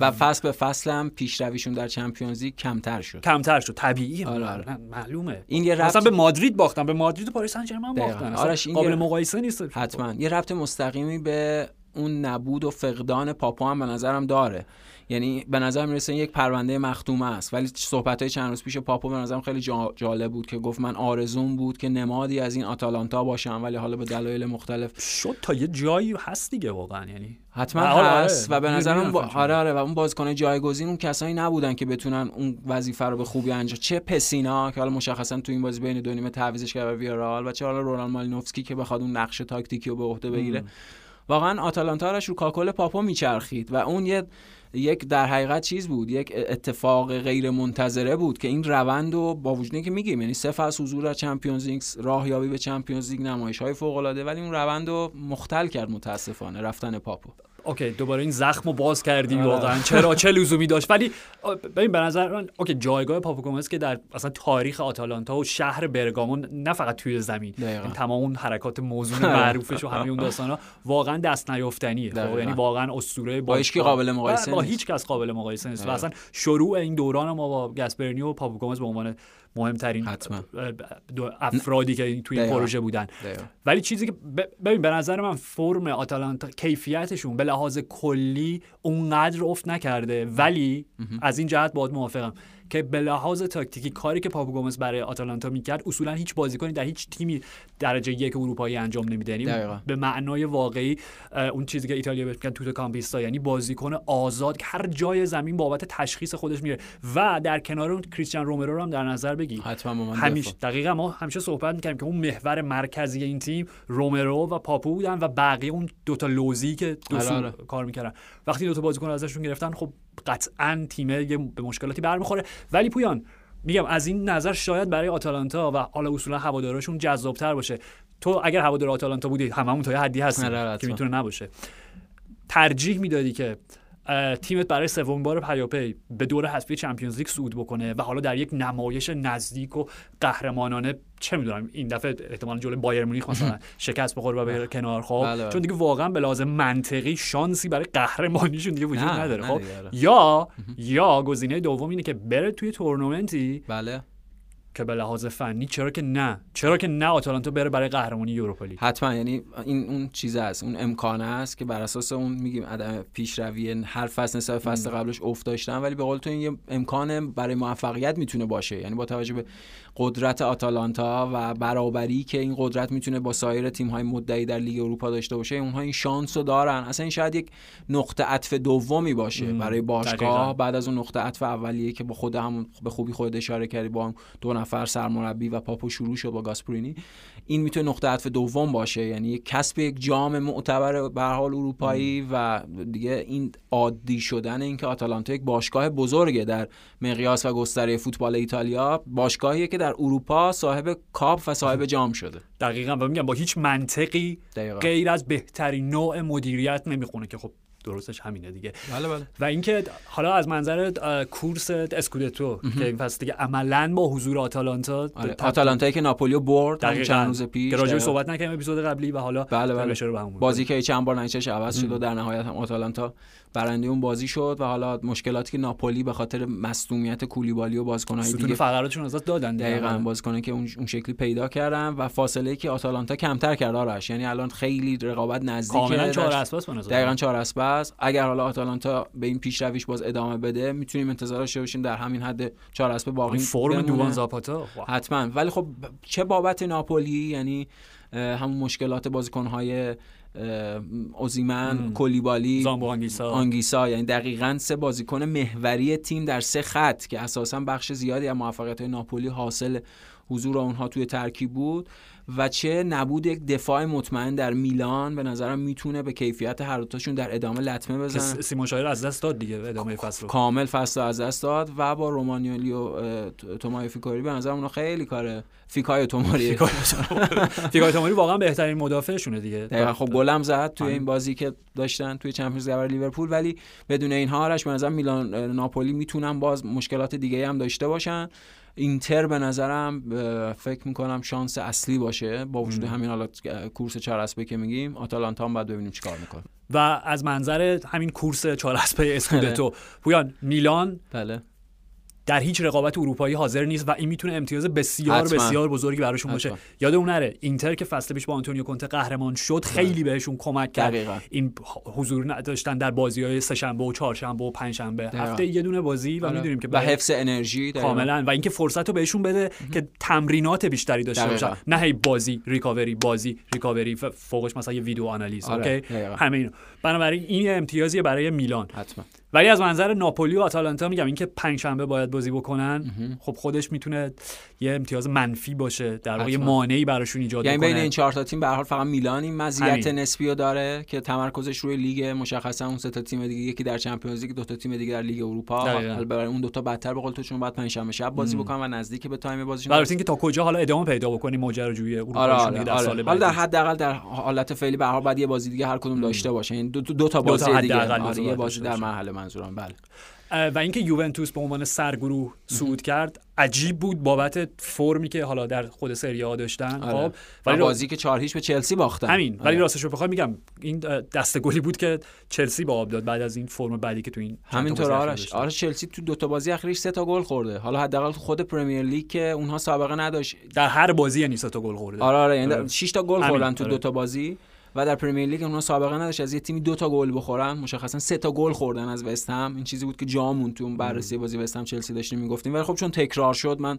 و فصل به فصل هم پیشرویشون در چمپیونز لیگ کمتر شد. کمتر شد. طبیعیه آره آره. معلومه. این یه ربط... مثلا به مادرید باختن. به مادرید و پاریس سن ژرمن باختن. آرش این قابل مقایسه نیست. حتما. یه ربط مستقیمی به اون نبود و فقدان پاپو هم به نظرم داره. یعنی به نظر می‌رسه یک پرونده مختومه است. ولی صحبت های چند روز پیش پاپو به نظرم خیلی جالب بود که گفت من آرزوم بود که نمادی از این آتالانتا باشم ولی حالا به دلایل مختلف شد تا یه جایی هست دیگه واقعا یعنی. حتما هست و به نظرم. آره آره و اون بازیکن جایگزین اون کسایی نبودن که بتونن اون وظیفه رو به خوبی انجام چه پسینا که حالا مشخصا تو این بازی بین دو نیمه تعویضش کرد ویارال و چه حالا رونالد مالینوفسکی که بخواد اون نقش تاکتیکی رو به عهده بگیره. واقعا آتالانتا رو کاکل پاپو میچرخید و اون یه یک در حقیقت چیز بود یک اتفاق غیر منتظره بود که این روند رو با وجودی که میگیم یعنی سه فصل حضور در چمپیونز لیگ راهیابی به چمپیونز لیگ نمایش های ولی اون روند رو مختل کرد متاسفانه رفتن پاپو اوکی دوباره این زخم رو باز کردیم آره. واقعا. چرا؟ چه لزومی داشت؟ ولی ببین به نظر من اوکی جایگاه پاپو که در اصلا تاریخ آتالانتا و شهر برگامون نه فقط توی زمین. این تمام اون حرکات موضوع [laughs] معروفش و همه اون داستانا واقعا دست نیافتنیه. خب یعنی واقعا اسطوره با هیچ قابل مقایسه با هیچ کس قابل مقایسه نیست. و اصلا شروع این دوران ما با گاسپرنی و پاپو به عنوان مهمترین افرادی که توی این پروژه بودن. ولی چیزی که ببین به نظر من فرم آتالانتا کیفیتشون به لحاظ کلی اونقدر افت نکرده. ولی از این جهت باید موافقم. که به لحاظ تاکتیکی کاری که پاپو گومز برای آتالانتا می‌کرد اصولا هیچ بازیکنی در هیچ تیمی درجه یک اروپایی انجام نمیده یعنی به معنای واقعی اون چیزی که ایتالیا بهش میگن توتو کامپیستا یعنی بازیکن آزاد هر جای زمین بابت تشخیص خودش میره. و در کنار اون کریستیان رومرو رو هم در نظر بگی حتما همیشه دقیقا ما همیشه صحبت می‌کنیم که اون محور مرکزی این تیم رومرو و پاپو بودن و بقیه اون دوتا لوزی که دو آره، آره. کار می‌کردن. وقتی دوتا بازیکن ازشون گرفتن خب قطعا تیم به مشکلاتی برمیخوره. ولی پویان میگم از این نظر شاید برای آتالانتا و حالا اصولا هوادارشون جذابتر باشه. تو اگر هوادار آتالانتا بودی هممون تا یه حدی هست آره، که می‌تونه نباشه. ترجیح می‌دادی که تیمت برای سومین بار پیاپی به دور حذفی چمپیونز لیگ صعود بکنه و حالا در یک نمایش نزدیک و قهرمانانه چه می‌دونم این دفعه احتمال جلوی بایر مونیخ مثلا شکست بخوره و بره کنار خب؟ بله، بله. چون دیگه واقعا به لازم منطقی شانسی برای قهرمانیشون دیگه وجود نداره خب؟ یا یا گزینه دوم اینه که بره توی تورنمنتی بله. که به لحاظ فنی چرا که نه؟ چرا که نه آتالانتا بره برای قهرمانی اروپا لیگ؟ حتما یعنی این اون چیز است اون امکانه است که بر اساس اون میگیم عدم پیشروی هر فصل نسبت فصل قبلش افت داشتن ولی به قول تو این یه امکان برای موفقیت می‌تونه باشه. یعنی با توجه به قدرت آتالانتا و برابری که این قدرت می‌تونه با سایر تیم های مدعی در لیگ اروپا داشته باشه اونها این شانس رو دارن. اصلا این شاید یک نقطه عطف دومی باشه برای باشگاه. بعد از اون نقطه عطف اولیه که با خود هم به خوبی خود اشاره کردی با دو نفر سرمربی و پاپو شروع شد با گاسپرینی. این می‌تونه نقطه عطف دوم باشه یعنی کسب یک جام معتبر به حال اروپایی و دیگه این عادی شدن اینکه آتالانتا یک باشگاه بزرگه در مقیاس و گستره فوتبال ایتالیا. باشگاهیه که در اروپا صاحب کاپ و صاحب جام شده دقیقا و میگم با هیچ منطقی دقیقا. غیر از بهترین نوع مدیریت نمی‌خونه که خب درستش همینه دیگه. بله بله. و اینکه حالا از منظر کورس اسکودتو که این فصل دیگه عملا با حضور آتالانتا آره. آتالانتایی که ناپولیو برد چند روز پیش. که راجع صحبت نکردیم اپیزود قبلی و حالا بله بله. بازی که چند بار نچش عوض شد و در نهایت هم آتالانتا برنده اون بازی شد و حالا مشکلاتی که ناپولی به خاطر مصونیت کولیبالی و بازیکن‌های دیگه فقراتشون ازش دادن دقیقاً بازیکنایی که اون شکلی پیدا کردن و فاصله ای که آتالانتا کمتر کرد آرش. یعنی الان خیلی رقابت نزدیکه کاملا چهار اسباس دقیقاً چهار اسباس. اگر حالا آتالانتا به این پیشرویش باز ادامه بده می‌تونیم انتظار داشته باشیم در همین حد چهار اسب باقی فرم دوان زاپاتا؟ حتما. ولی خب چه بابت ناپولی؟ یعنی همون مشکلات بازیکن‌های اوزیمن کولیبالی آنگیسا. آنگیسا یعنی دقیقا سه بازیکن محوری تیم در سه خط که اساسا بخش زیادی از موفقیت ناپولی حاصل حضور اونها توی ترکیب بود. و چه نبود یک دفاع مطمئن در میلان به نظرم می‌تونه به کیفیت هر دوتاشون در ادامه لطمه بزنه. سیمون شایر از دست داد دیگه ادامه فصل کامل فصل از دست داد و با رومانیولی و تومای فیکاری به نظر اونا خیلی کاره فیکای توماری فیکای توماری واقعا بهترین مدافعشونه دیگه. دقیقاً. خب گلم زد توی این بازی که داشتن توی Champions League لیورپول ولی بدون اینها آرش به نظر میلان ناپولی می‌تونن باز مشکلات دیگه هم داشته باشن. اینتر به نظرم فکر می‌کنم شانس اصلی باشه با وجود همین حالا کورس چهار اسبه که میگیم. آتالانتا هم باید ببینیم چیکار می‌کنه. و از منظر همین کورس چهار اسبه [laughs] اسکودتو پویان میلان بله. در هیچ رقابت اروپایی حاضر نیست و این می‌تونه امتیاز بسیار بسیار بزرگی براشون باشه. یاد اون نره اینتر که فصل پیش با آنتونیو کونته قهرمان شد خیلی بهشون کمک کرد. این حضور نداشتن در بازی های سهشنبه و چهارشنبه و پنجشنبه. هفته یه دونه بازی و آره. می‌دونیم که به حفظ انرژی کاملا. و اینکه فرصت رو بهشون بده که تمرینات بیشتری داشته باشن. نه هی بازی recovery بازی recovery. فوقش مثلا یه ویدیو analyze آره. اوکی؟ همه بنابراین این امتیازی برای میلان. حتما. ولی از منظر ناپولی و آتالانتا میگم اینکه پنجشنبه باید بازی بکنن خب خودش می‌تونه یه امتیاز منفی باشه در واقع مانعی براشون ایجاد یعنی بین این چهار تا تیم به حال فقط میلان این مزیت نسبی رو داره که تمرکزش روی لیگ مشخصا اون سه تا تیم دیگه یکی در Champions League دو تا تیم دیگه در لیگ اروپا. برای اون دو تا بدتر به قول تو چون بعد پنجشنبه شب بازی بکنن و نزدیک به time بازیشون. برای اینکه تا کجا حالا ادامه پیدا بکنیم ماجراجویی اروپا آره آره در آره. سال حالا در حداقل در حالت فعلی به هر حال بعد یه بازی دیگه هر کدوم داشته باشه. این دو, دو تا بازی دیگه. آره یه بازی در مرحله منظورم بله. و اینکه یوونتوس به عنوان سرگروه صعود کرد عجیب بود بابت فرمی که حالا در خود سری آ داشتن. آره. خب ولی بازی که 4 هیچ به چلسی باختن. همین. ولی آره. راستش رو بخوام میگم این دست گلی بود که چلسی به آب داد بعد از این فرم بدی که تو این همینطور آرش. آره چلسی تو دو تا بازی اخیرش سه تا گل خورده. حالا حداقل خود Premier League که اونها سابقه نداشت. در هر بازی یعنی سه تا گل خورده. آره آره یعنی 6 تا گل خوردن تو دو تا بازی. و در Premier League اونها سابقه نداشت. از یه تیمی دو تا گل بخورن. مشخصا سه تا گل خوردن از وستهم این چیزی بود که جا مون تو اون بررسی بازی وستهم چلسی داشتیم می‌گفتیم. ولی خب چون تکرار شد من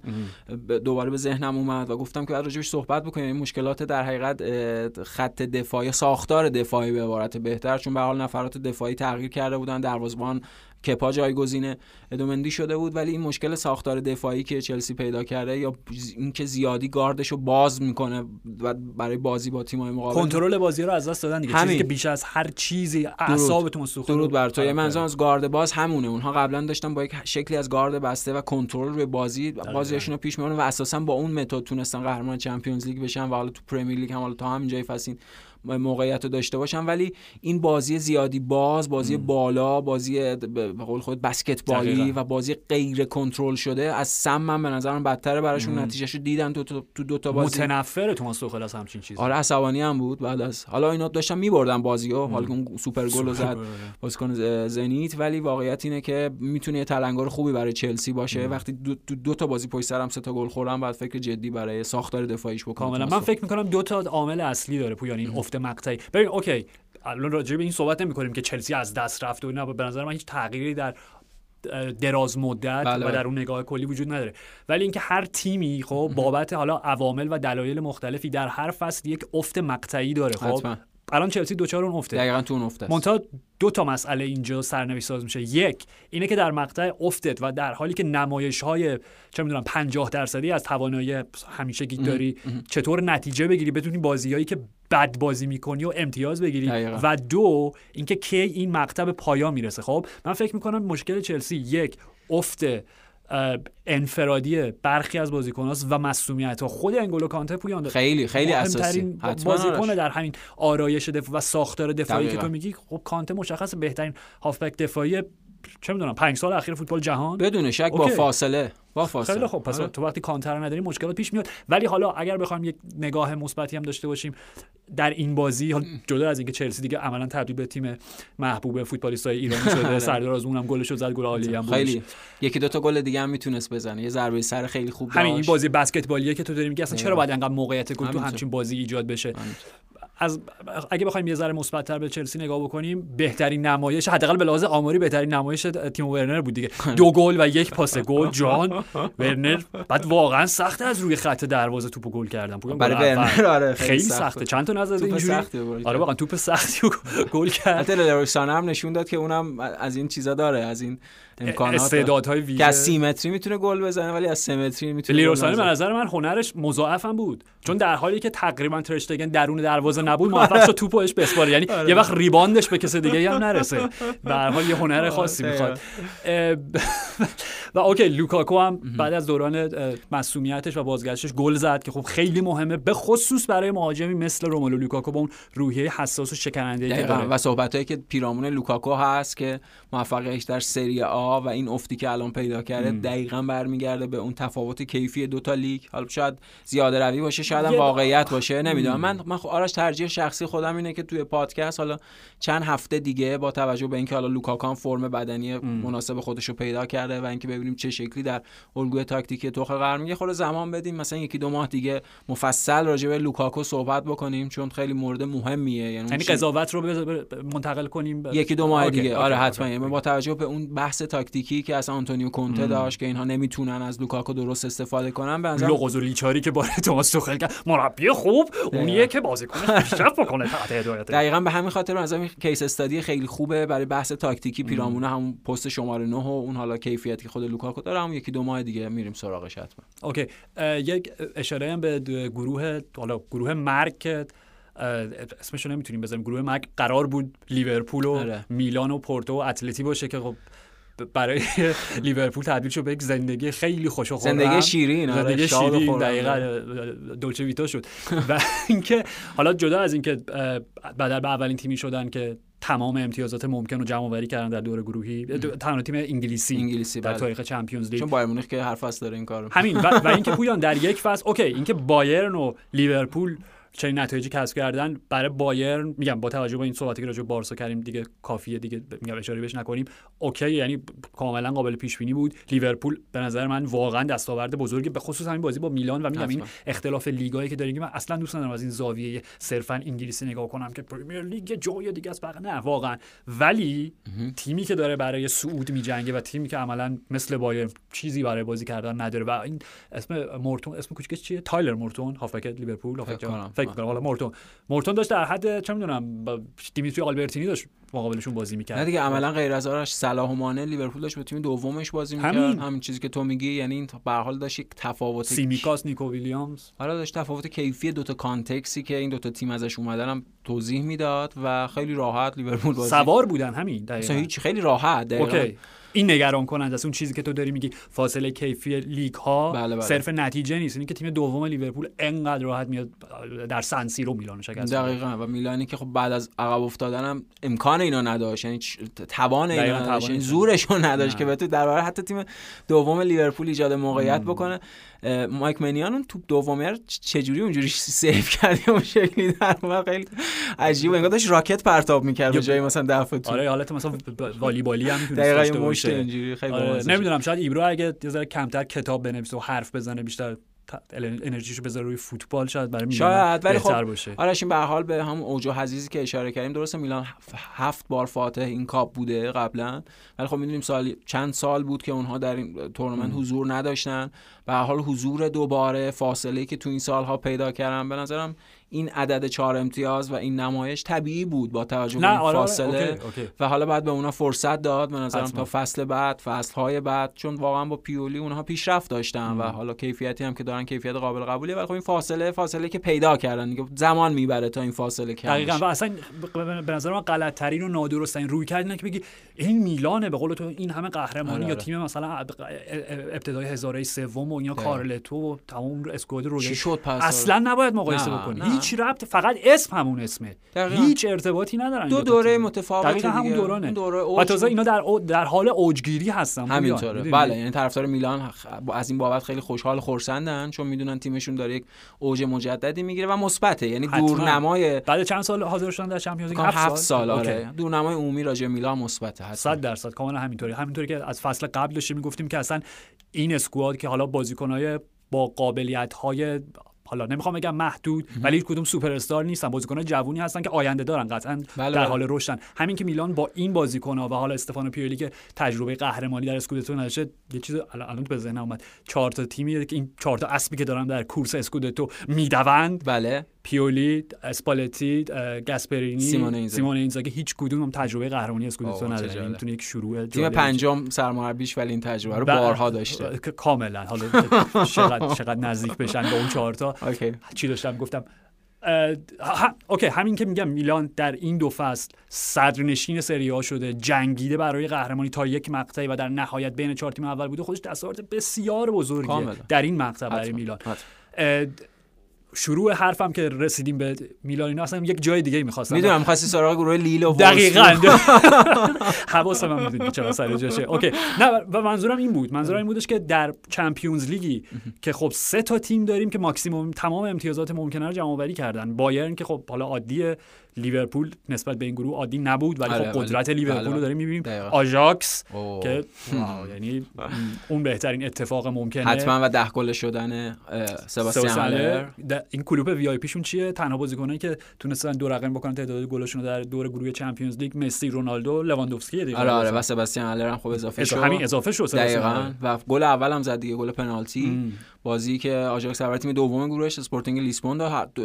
دوباره به ذهنم اومد و گفتم که بعد راجبش صحبت بکنیم. این مشکلات در حقیقت خط دفاعی ساختار دفاعی به عبارت بهتر. چون به حال نفرات دفاعی تغییر کرده بودن. دروازه‌بان کپا جایگزین ادومندی شده بود ولی این مشکل ساختار دفاعی که چلسی پیدا کرده یا اینکه زیادی گاردش رو باز می‌کنه و برای بازی با تیم‌های مقابل کنترل بازی رو از دست دادن دیگه. چیزی که بیش از هر چیزی اعصابتون سوخته درود بر تو. منظور از گارد باز همونه. اونها قبلا داشتن با یک شکلی از گارد بسته و کنترل روی بازی بازیشون رو پیش می‌برن و اساسا با اون متد تونستن قهرمان چمپیونز لیگ بشن و حالا تو پرمیر لیگ هم حالا تا همین جای فصل موقعیت رو داشته باشن ولی این بازی زیادی باز بازی بالا بازی به قول خود بسکتبالی و بازی غیر کنترل شده از سم من به نظرم بدتره براشون. نتیجهشو دیدن تو تو دو تا بازی. متنفر توماس توخل از همچین چیزی. آره عصبانی هم بود بعد از حالا اینا داشتن میبردن بازیو حالا اون سوپر گل زد بازیکن زنیت. ولی واقعیت اینه که می‌تونه یه تلنگر خوبی برای چلسی باشه. وقتی دو, دو, دو تا بازی پشت سرم سه تا گل خوردن بعد فکر جدی برای ساختار دفاعیش بکنه کاملا. من فکر می‌کنم دو تا عامل اصلی داره پویان این افت مقطعی. ببین اوکی الان راجع به این صحبت نمی کنیم که چلسی از دست رفت و اینا به نظر من هیچ تغییری در دراز مدت بله و در اون نگاه کلی وجود نداره. ولی اینکه هر تیمی خب بابت حالا عوامل و دلایل مختلفی در هر فصل یک افت مقطعی داره خب. الان چلسی دوچار اون افته. دقیقاً تو اون افته منتها دو تا مسئله اینجا سرنوشت ساز میشه. یک اینه که در مقطع افتت و در حالی که نمایش های چه می‌دونم 50 درصدی از توانایی همیشه داری چطور نتیجه بگیری بتونی بازیایی که بد بازی می‌کنی و امتیاز بگیری. و دو اینکه کی این مقطع به پایان می‌رسه. خب من فکر می‌کنم مشکل چلسی یک افت انفرادی برخی از بازیکناست و مسئولیت ها. خود انگولو کانته پویان خیلی خیلی اساسی. بازیکن در همین آرایش دفاع و ساختار دفاعی که تو میگی خب کانته مشخص بهترین هافبک دفاعی چه می‌دونم پنج سال اخیر فوتبال جهان؟ بدون شک با فاصله با فاصله خیلی خب پس آره. تو وقتی کانتر نداری مشکلات پیش میاد. ولی حالا اگر بخوایم یک نگاه مثبتی هم داشته باشیم در این بازی حالا جدا از اینکه چلسی دیگه عملا تبدیل به تیم محبوب های ایرانی [laughs] شده آره. سردار از اونم گلش زد گل عالی هم خیلی. یکی دو تا گل دیگه هم می‌تونست بزنه. یه ضربه سر خیلی خوب همین این بازی بسکتبالیه که تو داری میگی اصلا چرا باید انقدر موقعیت گل تو همچین بازی ایجاد بشه؟ از اگه بخوایم یه ذره مثبت‌تر به چلسی نگاه بکنیم بهترین نمایش حداقل به لحاظ آماری بهترین نمایش تیم ورنر بود دیگه. دو گل و یک پاس گل جان. ورنر بعد واقعا سخت از روی خط دروازه توپو گل کردن. برای ورنر آره خیلی سخته. چند تا نزد اینجوری؟ آره واقعا توپ سختی گل [laughs] کرد. حتی هم نشون داد که اونم از این چیزا داره از این امکانات. استعدادهای ویژه. که از سیمتری می‌تونه گل بزنه ولی از سیمتری می‌تونه لیروسانی به نظر من هنرش مضاعف هم بود. چون در حالی که تقریبا ترشتگن درون دروازه نبود موفق شد توپو بهش بسپاره. یعنی آره. یه وقت ریباندش به کسی دیگه هم نرسه. به هر حال یه هنر آره، خاصی می‌خواد. [laughs] و OK لوکاکو هم بعد از دوران مصدومیتش و بازگشتش گل زد که خب خیلی مهمه به خصوص برای مهاجمی مثل روملو لوکاکو با اون روحیه حساس و شکننده که داره. و صحبتایی که پیرامون لوکاکو هست که موفقیتش در سری آ و این افتی که الان پیدا کرده دقیقا برمیگرده به اون تفاوت کیفی دوتا لیگ. حالا شاید زیاده روی باشه شاید هم واقعیت باشه نمی‌دونم. من من خب آرش ترجیح شخصی خودم اینه که توی پادکست حالا چند هفته دیگه با توجه به اینکه حالا لوکاکو فرم بدنی مناسب خودش رو پیدا کرده و اینکه ببینیم چه شکلی در الگوی تاکتیکی توخل قرار می‌گیره خوبه زمان بدیم. مثلا یکی دو ماه دیگه مفصل راجع به لوکاکو صحبت بکنیم چون خیلی مورد مهمیه. یعنی یعنی قضاوت رو منتقل کنیم. یکی دو ماه دیگه. آره حتما. یعنی با توجه به اون بحث تاکتیکی که از آنتونیو کونته داشت که اینها نمی‌تونن از لوکاکو درست استفاده کنن به نظر لیچاری که باره توماس توخل کرد مربی خوب اونیه که بازیکن پیشرفت بکنه تحت هدایت. دقیقاً به همین خاطر از این case study خیلی خوبه برای بحث تاکتیکی پیرامون همون پست شماره 9 و اون حالا کیفیتی که خود لوکاکو داره هم یکی دو ماه دیگه میریم سراغش حتما. OK یک اشاره هم به گروه حالا گروه مرگ که اسمشو نمی‌تونیم بذاریم گروه مرگ قرار بود لیورپول و آره. میلان و پورتو و اتلتی باشه که خب برای [laughs] لیورپول تبدیل شد به یک زندگی خیلی خوش و زندگی شیرین آره، زندگی شیرین دقیقاً dolce vita شد. و [laughs] اینکه حالا جدا از اینکه بدل به اولین تیمی شدن که تمام امتیازات ممکن رو جمع آوری کردن در دور گروهی تنها تیم انگلیسی انگلیسی در بله. تاریخ Champions League. چون بایرن مونیخ که هر فصل داره این کارو. همین. و, و اینکه [laughs] پویان در یک فصل OK اینکه بایرن و لیورپول چنین نتایجی کسب کردن برای بایرن میگم با توجه به این صحبتی که راجع به بارسا کردیم دیگه کافیه دیگه میگم اشاره بهش نکنیم. OK یعنی کاملا قابل پیش بینی بود. لیورپول به نظر من واقعا دستاورد بزرگی به خصوص همین بازی با میلان و میگم این اختلاف لیگایی که داریم من اصلا دوست ندارم از این زاویه صرفا انگلیسی نگاه کنم که Premier League جای دیگه است. نه واقعا. ولی تیمی که داره برای صعود میجنگه و تیمی که عملا مثل بایرن چیزی برای بازی کردن نداره و این اسم مورتون اسم کوچیکش چیه؟ تایلر مورتون هافک لیورپول هافک فکر حالا مورتون مورتون داشت در حد چه می‌دونم دیمیتری آلبرتینی داشت مقابلشون بازی می‌کرد. نه دیگه عملا غیر از آرش صلاح و مانه لیورپول داشت با تیم دومش بازی می‌کرد. همین, همین چیزی که تو میگی یعنی این به حال داشت یک تفاوت سیمیکاس نیکو ویلیامز. حالا داشت تفاوت کیفی دوتا کانتکسی که این دوتا تیم ازش اومدن هم توضیح می‌داد و خیلی راحت لیورپول بازی سوار بودن همین دقیقاً. هیچ خیلی راحت دقیقاً. okay. این نگران کننده است. اون چیزی که تو داری میگی. فاصله کیفی لیگ ها بله بله. صرف نتیجه نیست. اینکه تیم دوم لیورپول انقدر راحت میاد در سن سیرو میلان شکست دقیقاً. و میلانی که خب بعد از عقب افتادن هم امکان اینو نداشت. یعنی توان اینو نداشت. یعنی زورش نداشت. که بتونه در حتی تیم دوم لیورپول ایجاد موقعیت بکنه. مایک منیان اون توپ دومی رو چجوری اونجوری [laughs] save کرد اون شکلی در اومد خیلی عجیبه. انگار داشت راکت پرتاب می‌کرد به جای مثلا دفع تو آره حالت مثلا والیبالی هم دقیقاً مشت اینجوری خیلی آره. نمی‌دونم شاید ایبرو اگه یه ذره کمتر کتاب بنویسه و حرف بزنه بیشتر انرژیشو بذاره روی فوتبال شاید برای میلان شاید ولی خب باشه. آره این به حال به هم اوج حزیزی که اشاره کردیم درسته میلان هفت بار فاتح این کاپ بوده قبلا ولی خب می‌دونیم سال چند سال بود که اونها در این تورنمنت حضور نداشتن. به حال حضور دوباره فاصله که تو این سالها پیدا کردن به نظرم این عدد چهار امتیاز و این نمایش طبیعی بود با توجه به آره، آره، فاصله. و حالا بعد به اونا فرصت داد به نظرم تا فصل بعد فصل های بعد چون واقعا با پیولی اونها پیشرفت داشتن و حالا کیفیتی هم که دارن کیفیت قابل قبولیه. ولی خب این فاصله فاصله که پیدا کردن. دیگه زمان می‌بره تا این فاصله کم دقیقاً. و اصلا به نظر من غلط ترین و نادرست این روی کردن که بگی این میلانه به قول تو این همه قهرمانی آره، یا تیم مثلا ابتدای هزاره سوم و اینا کارلتو و تمام اسکواد رو اصلا نباید مقایسه بکنی. هیچ ربط؟ فقط اسم همون اسمه. هیچ ارتباطی ندارن دو دوره متفاوت دقیقاً همون دورانه. دوره و تازه اینا در در حال اوجگیری هستن همینطوره. بله یعنی طرفدار میلان از این بابت خیلی خوشحال خورسندن چون می‌دونن تیمشون داره یک اوج مجددی می‌گیره و مثبته. یعنی دورنمای بعد چند سال حاضر شدن در چمپیونز لیگ؟ 7 سال. آره. دورنمای عمومی راجع میلان مثبته 100 درصد کاملا همینطوری همینطوری که از فصل قبل داشتیم می‌گفتیم که اصلا این squad که حالا بازیکنای با قابلیت های حالا نمی‌خوام بگم محدود ولی هیچ کدوم سوپر استار نیستن. بازیکن جوونی هستن که آینده دارن قطعا بله. در بله. حال رشدن همین که میلان با این بازیکن و حالا استفانو پیولی که تجربه قهرمانی در اسکودتو نداشته یه چیز الان به ذهنم اومد. چهار تا تیمی که این چهار تا اسبی که دارن در کورس اسکودتو می‌دوند. بله. پیولی اسپالتی گاسپرینی سیمون سیمون اینزاگی. هیچ کدوم هم تجربه قهرمانی اسکودتو نداره می‌تونه یک شروع تیم پنجم سرمربیش ولی این تجربه رو بارها داشته. [laughs] کاملا. حالا چقدر چقدر نزدیک بشن به اون چهار تا. چی داشتم گفتم. اوکی همین که میگم میلان در این دو فصل صدرنشین سری ها شده جنگیده برای قهرمانی تا یک مقطعی و در نهایت بین چهار تیم اول بوده خودش دستاورد بسیار بزرگیه در این مقطع برای میلان. شروع حرفم که رسیدیم به میلان اینا اصلا یک جای دیگه می‌خواستم. می‌دونم می‌خواستی سراغ گروه لیل و دقیقاً. حواسم هم می‌دونی چرا سر جاشه اوکی. نه و منظورم این بود. منظورم این بودش که در Champions League ی که خب سه تا تیم داریم که ماکسیموم تمام امتیازات ممکنه رو جمع آوری کردن. بایرن که خب حالا عادیه لیورپول نسبت به این گروه عادی نبود ولی خب آره، قدرت لیورپول رو بله. داریم می‌بینیم. آژاکس که یعنی اون بهترین اتفاق ممکنه. حتما و ده گل شدن سباستیان این کلوپ VIP شون چیه؟ تنها بازیکنایی که تونستن دو رقم بکنن تعداد گلشون رو در دور گروه Champions League مسی رونالدو لواندوفسکی دیگه. آره آره و سباستیان آلر هم خوب اضافه شد. همین اضافه شد دقیقاً. و گل اول هم زد دیگه گل پنالتی. بازی که آژاکس برای تیم دوم گروهش اسپورتینگ لیسبون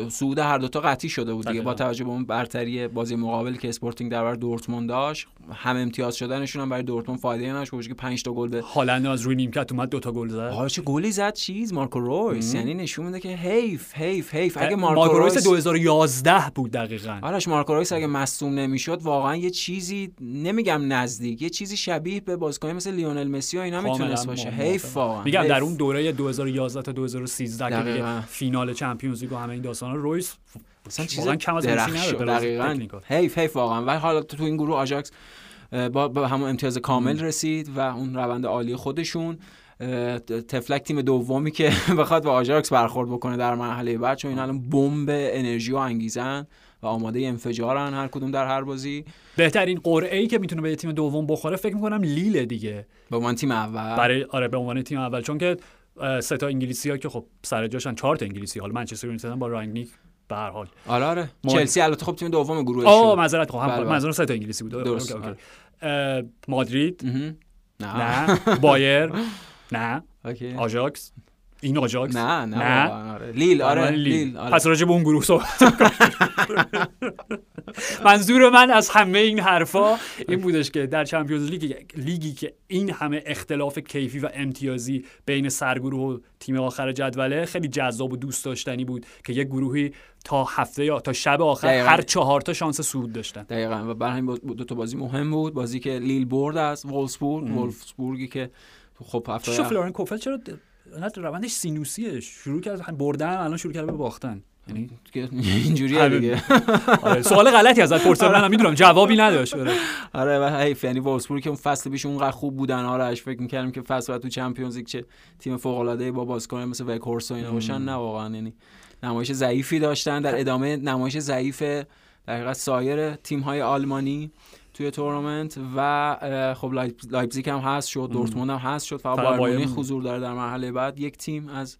صعود هر دو تا قطعی شده بود دیگه. با توجه به اون برتری بازی مقابل که اسپورتینگ در برابر دورتموند داشت هم امتیاز شدنشون هم برای دورتموند فایده نداشت که 5 تا گل به هالند از روی نیمکت اومد دو تا گل زد. آره چه گلی زد؟ چیز مارکو رویس. یعنی نشون میده که حیف. حیف حیف. اگه مارکو, مارکو رویس 2011 بود دقیقاً. آرش مارکو رویس اگه مصدوم نمی‌شد واقعا یه چیزی نمیگم نزدیک یه چیزی شبیه به بازیکن مثل لیونل مسی و اینا می‌تونست باشه. حیف واقعا. میگم در اون دوره 2011 تا 2013 که فینال Champions League و همه این داستانا رویس مثلا چیز کم از دقیقاً. حیف حیف واقعا. ولی حالا تو این گروه آژاکس با, با همون امتیاز کامل رسید و اون روند عالی خودشون. طفلک تیم دومی که [laughs] بخواد با آژاکس برخورد بکنه در مرحله بعد چون این الان بمب انرژی و انگیزه‌ن و آماده انفجارن هر کدوم در هر بازی. بهترین قرعه ای که می‌تونه به تیم دوم بخوره فکر می‌کنم لیل دیگه. به عنوان تیم اول. برای آره به عنوان تیم اول. چون که سه تا انگلیسی ها که خب سر جاشن چهار تا انگلیسی حالا منچستر یونایتد با رانگنیک به هر حال. آره آره. چلسی البته خب تیم دوم گروه آه معذرت خب بله، بله. منظورم سه تا انگلیسی بود. درست. مادرید؟ نه. [laughs] بایر نه. آژاکس. این آژاکس. نه نه, نه. آره. لیل آره لیل. آره. پس راجع به اون گروه صحبت [laughs] منظور من از همه این حرفا این بودش که در Champions League لیگی که این همه اختلاف کیفی و امتیازی بین سرگروه و تیم آخر جدوله خیلی جذاب و دوست داشتنی بود که یک گروهی تا هفته یا تا شب آخر هر چهار تا شانس صعود داشتن. دقیقا. و برای همین دو تا بازی مهم بود. بازی که لیل برد از وولفسبورگ. وولفسبورگی که خب هفته فلوریان کوفلت چرا روندش سینوسیه. شروع کرد بردن الان شروع کرده به باختن. یعنی اینجوریه دیگه. [laughs] آره سوال غلطی ازت پرسیدم منم می‌دونم جوابی نداشت. آره. آره و حیف یعنی وولفسبورگ که اون فصل پیش اونقدر خوب بودن آرش فکر می‌کردم که فصل تو Champions League چه تیم فوق العاده با بازیکن مثل وخهورست و اینا باشن نه واقعا. یعنی نمایش ضعیفی داشتن در ادامه نمایش ضعیف در حقیقت سایر تیم‌های آلمانی. توی تورنمنت و خب لایپزیگ هم هست شد دورتموند هم هست شد فقط بایرن حضور داره در مرحله بعد. یک تیم از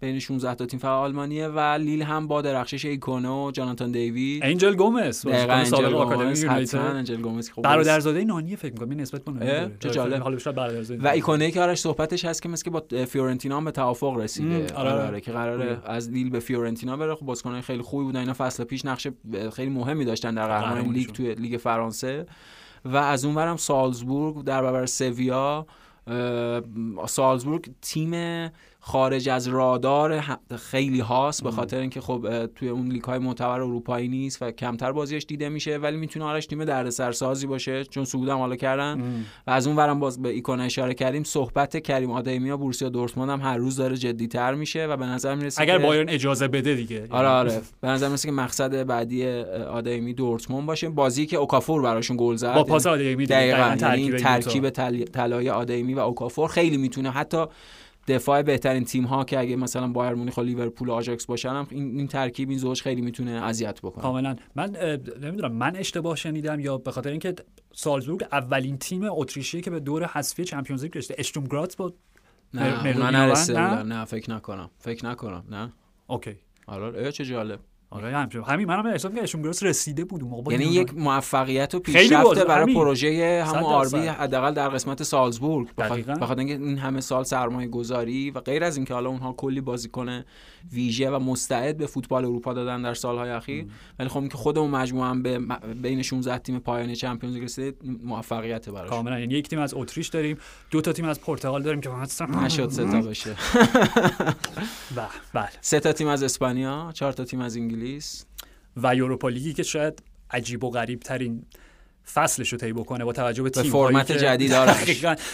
بین 16 تا تیم فقط آلمانیه و لیل هم با درخشش ایکونه و جاناتان دیوید. انجل گومز دقیقاً انجل گومز حتما انجل گومز خب برادرزاده نانیه فکر می‌کنم نسبت به چه جالب. حالا و ایکونه که آرش صحبتش هست که مثل با فیورنتینا هم به توافق رسیده. آره, آره, که قراره از لیل به فیورنتینا بره. خب بازیکنان خیلی خوبی بودن. اینا فصل پیش نقش خیلی مهمی داشتن در قهرمانی لیگ توی لیگ فرانسه. و از اونورم سالزبورگ در برابر سویا سالزبورگ تیم خارج از رادار خیلی هاست به خاطر اینکه خب توی اون لیگ های معتبر اروپایی نیست و کمتر بازیش دیده میشه ولی می‌تونه آرش تیم دردسرسازی باشه. چون صعودم حالا کردن و از اون ورم باز به ایکونه اشاره کردیم صحبت کریم آدمی و بوروسیا دورتموند هم هر روز داره جدیتر میشه و به نظر می‌رسه اگر بایرن اجازه بده دیگه. آره آره. به نظر می‌رسه که مقصد بعدی آدمی دورتموند باشه. بازی که اوکافور براشون گل زد. با پاس آدمی دقیقاً یعنی ترکیب طلایی آدمی و اوکافور خیلی می‌تونه. حتی دفاع بهترین تیم ها که اگه مثلا بایرن مونیخ و لیورپول و آژاکس باشن هم این, این ترکیب این زوج خیلی می‌تونه اذیت بکنه. کاملا. من نمی‌دونم من اشتباه شنیدم یا به خاطر اینکه سالزبورگ اولین تیم اتریشی که به دور حذفی Champions League رسیده. اشتورم گراتس با نه نه نه؟ فکر نکنم. فکر نکنم. نه. okay. آره چه جالب. آره همین همین منم احساس می‌کردم اشون رسیده بود موقع یعنی یک موفقیت و پیشرفت برای پروژه همون RB حداقل در قسمت سالزبورگ. بخاطر اینکه این همه سال سرمایه گذاری و غیر از اینکه حالا اونها کلی بازیکن ویژه و مستعد به فوتبال اروپا دادن در سالهای اخیر ولی خب اینکه خودمون مجموعه هم به بین 16 تیم پایانی چمپیونز لیگ رسید موفقیت براش. کاملا. یعنی یک تیم از اتریش داریم دو تا تیم از پرتغال داریم که نشد سه تا [laughs] بشه. بله. سه تا تیم از اسپانیا چهار تا تیم از انگلیس. و یوروپا لیگی که شاید عجیب و غریب ترین فصلش رو طی بکنه با توجه به تیم فرمت جدید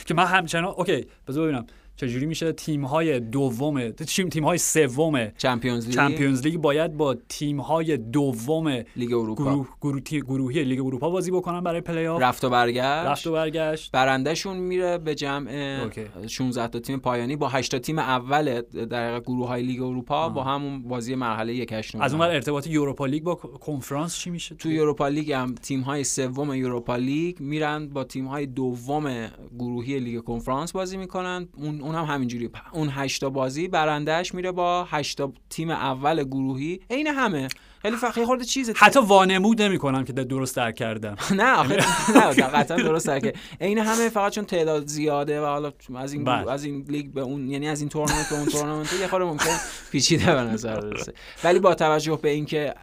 که من همچنان اوکی بذار ببینم. چجوری میشه تیم های دوم تیم های سوم Champions League Champions League باید با تیم های دوم لیگ اروپا. گروه گروه گروهی لیگ اروپا بازی بکنن برای پلی آف رفت و برگشت. رفت و برگشت. برندهشون میره به جمع OK. 16 تا تیم پایانی. با 8 تا تیم اول در گروه های لیگ اروپا با همون بازی مرحله یک هشتم از اون ارتباط Europa League با کنفرانس چی میشه؟ تو Europa League هم تیم های سوم Europa League میرن با تیم های دوم گروهی لیگ کنفرانس بازی می‌کنن. اون اون هم همینجوری اون 8 تا بازی برندهش میره با 8 تا تیم اول گروهی. عین همه. خیلی فقط خورده چیزه. حتی وانمود نمی‌کنم که درست درک کردم [laughs] نه آخه نه [laughs] قطعا درست درک عین همه فقط چون تعداد زیاده و حالا از این بله. از این لیگ به اون یعنی از این تورنمنت به اون تورنمنت یه خورده ممکن پیچیده به نظر برسه ولی با توجه به اینکه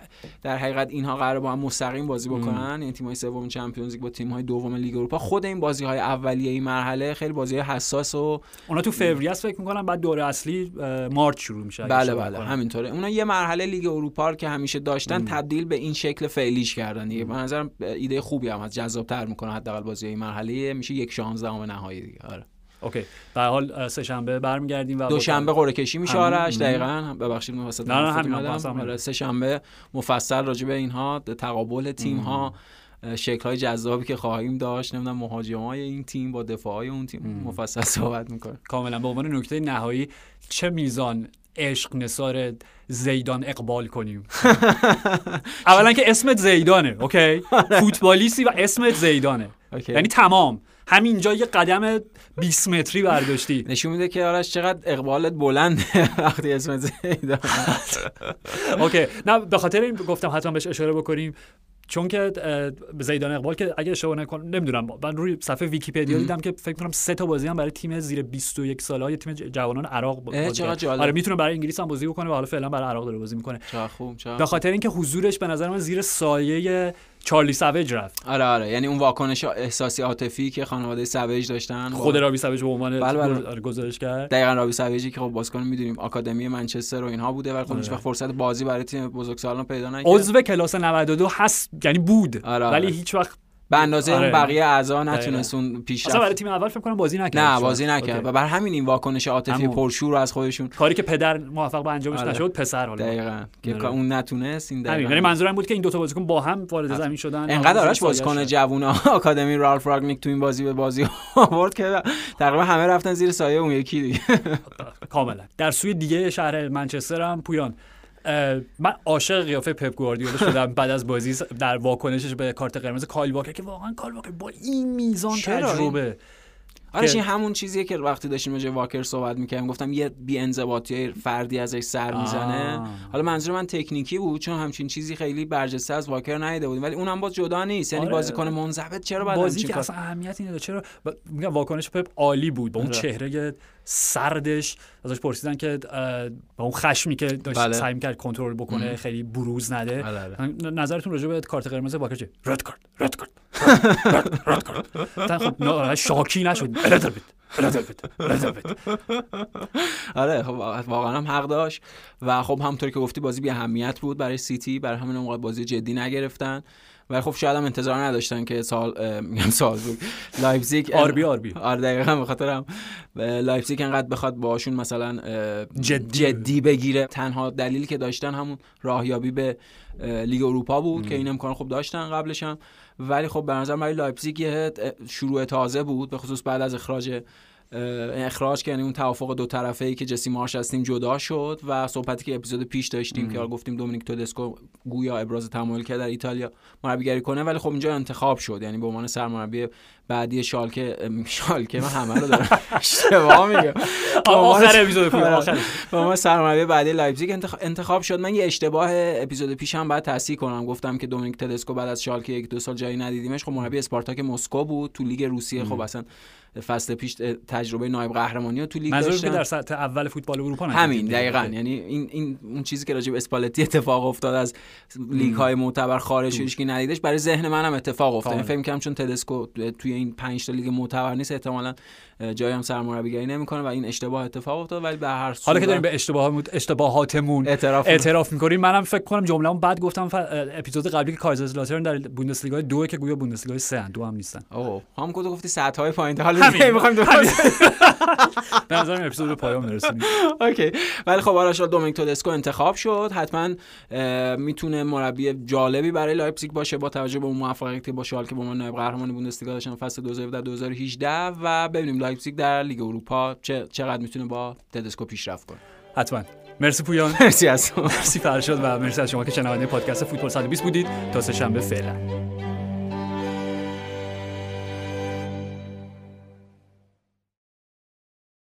در حقیقت اینها قرار با هم مستقیم بازی بکنن. یعنی تیم‌های سوم Champions League با تیم‌های دوم لیگ اروپا. خود این بازی‌های اولیه این مرحله خیلی بازی حساس و اونا تو فوریه است فکر می‌کنم. بعد دوره اصلی مارچ شروع میشه بله بله. همینطوره. اونا یه مرحله لیگ اروپا رو که همیشه داشتن تبدیل به این شکل فعلیش کردن دیگه. به نظرم ایده خوبی هم از جذاب‌تر می‌کنه حداقل بازی این مرحله. میشه یک 16 نهایی دیگه. آره. اوکی. به حال سه شنبه برمیگردیم و دوشنبه قرعه کشی میشه. آرش. دقیقاً. ببخشید وسط نه، همین،. آره سه شنبه مفصل راجع به اینها تقابل تیم ها شکل های جذابی که خواهیم داشت. نمی‌دونم مهاجم های این تیم با دفاع های اون تیم. مفصل صحبت می‌کنه کاملا. به عنوان نکته نهایی چه میزان عشق نثار زیدان اقبال کنیم؟ [laughs] اولا که اسمت زیدانه OK؟ [laughs] فوتبالیستی و اسمت زیدانه. یعنی تمام. همینجا یه قدم 20 متری برداشتی. نشون میده که آرش چقدر اقبالت بلنده [laughs] وقتی اسم زیدان OK. نه به خاطر این گفتم حتما بهش اشاره بکنیم. چون که زیدان اقبال که اگه اشتباه نکنم نمی‌دونم. من روی صفحه ویکی‌پدیا دیدم که فکر کنم سه تا بازی هم برای تیم زیر 21 ساله های تیم جوانان عراق بازی. آره می‌تونه برای انگلیس هم بازی بکنه و حالا فعلا برای عراق داره بازی می‌کنه. چقدر خوب به خاطر اینکه حضورش به نظر من زیر سایه چارلی سویج رفت آره آره یعنی اون واکنش احساسی عاطفی که خانواده سویج داشتن خود رابی سویج به عنوان بله. آره، گزارش کرد دقیقا رابی سویجی که خب بازیکن می‌دونیم آکادمی منچستر و اینها بوده ولی خب هیچ آره. وقت فرصت بازی برای تیم بزرگسالان پیدا نکرد عضو کلاس 92 هست یعنی بود آره، ولی آره. هیچ وقت به اندازه آره. اون بقیه اعضا نتونست اون اصلا پیشرفت برای تیم اول فکر کنم بازی نکرد نه. بازی نکرد. و بر همین این واکنش عاطفی. پرشور رو از خودشون کاری که پدر موفق به انجامش آره. نشد پسر حالا دقیقا که آره. اون نتونست این دقیقا یعنی منظورم بود که این دو تا بازیکن با هم وارد زمین شدن انقدر آرش بازیکن شد. جوون آکادمی رالف راگنیک تو این بازی به بازی آورد که تقریبا همه رفتن زیر سایه اون یکی دیگه کاملا در سوی دیگه شهر منچستر هم پویان من عاشق قیافه پپ گواردیولا شدم بعد از بازی در واکنشش به کارت قرمز کایل واکر که واقعا کایل واکر با این میزان؟ تجربه آرش که- این همون چیزیه که وقتی داشتیم راجع واکر صحبت می‌کردیم گفتم یه بی انضباطی فردی ازش سر می‌زنه. حالا منظور من تکنیکی بود چون همچین چیزی خیلی برجسته از واکر ندیده بودیم ولی اونم باز جدا نیست یعنی آره. بازیکن منضبط چرا بعد بازی که اصلا اهمیتی نداره چرا ب- میگم واکنش پپ عالی بود با اون آره. چهره سردش. ازش پرسیدن که با اون خشمی که داشت بله. سعی می‌کرد کنترل بکنه خیلی بروز نده. بله، بله. نظرتون راجع به کارت قرمز واکر چیه؟ رد کارت رد کارت. [laughs] رد- کارت خب نه، شاکی نشد. آره خب واقعا هم حق داشت. و خب همونطور که گفتی بازی بی اهمیت بود برای سیتی. برای همین اونقدر بازی جدی نگرفتن. ولی خب شاید هم انتظار نداشتن که سال میگم سال بود. لایپزیگ [laughs] آربی آربی. آره دقیقا به خاطر هم. لایپزیگ انقدر بخواد باشون مثلا جدی. جدی بگیره. تنها دلیلی که داشتن همون راهیابی به لیگ اروپا بود که این امکان خوب داشتن قبلش هم. ولی خب به نظر برای لایپزیگ شروع تازه بود به خصوص بعد از اخراج اخراج که یعنی اون توافق دو طرفه ای که جسی مارش از تیم جدا شد و صحبتی که اپیزود پیش داشتیم که حالا گفتیم دومینیک تدسکو گویا ابراز تمایل کرد در ایتالیا مربیگری کنه ولی خب اینجا انتخاب شد یعنی به عنوان سرمربی بعدی شالکه شالکه من همه رو دارم. [laughs] اشتباه میگم. عنوان- آخر اپیزود پویان آره. آخر عنوان سرمربی بعدی لایپزیگ انتخ- انتخاب شد. من یه اشتباه اپیزود پیش هم بعد تصحیح کنم. گفتم که دومینیک تدسکو بعد از شالکه یک دو سال جایی ندیدیمش. خب مربی اسپارتاک مسکو بود تو لیگ روسیه. خب اصلا فصل پیش تجربه نایب قهرمانی تو لیگ منظور که داشتن. در سطح اول فوتبال اروپا همین. دقیقا. یعنی این این اون چیزی که راجع به اسپالتی اتفاق افتاد از لیگ های معتبر خارج که ندیدش برای ذهن منم اتفاق افتاد. فکر کنم چون تدسکو توی این 5 تا لیگ معتبر نیست احتمالاً جایی هم سرمربیگری نمی‌کنه و این اشتباه اتفاق افتاد ولی به هر حالا که داریم به اشتباه اشتباهاتمون اعتراف, اعتراف می‌کنیم منم فکر کنم جمله‌مو بعد گفتم ف... اپیزود قبلی که کایزرلاترن در بوندسلیگا دو که گویا بوندسلیگا 3 دو هم نیستن. اوه هم کدو گفتی ساعت های پایین حالا می‌خوایم درست [laughs] به نظر اپیزود پایان برسونیم [laughs] اوکی. ولی خب آراشال دومینیک تودسکو انتخاب شد. حتما می‌تونه مربی جالبی برای لایپزیگ باشه با توجه به اون موفقیتی با شال که با ما نایب قهرمان بوندسلیگا داشتن فصل 2017 2018 و ببینیم لایپزیگ در لیگ اروپا چه چقدر می‌تونه با تدسکو پیشرفت کنه؟ حتما. مرسی پویان. [laughs] مرسی از مرسی فرشاد و مرسی از شما که شنونده پادکست فوتبال 120 بودید. تا سه شنبه فعلا.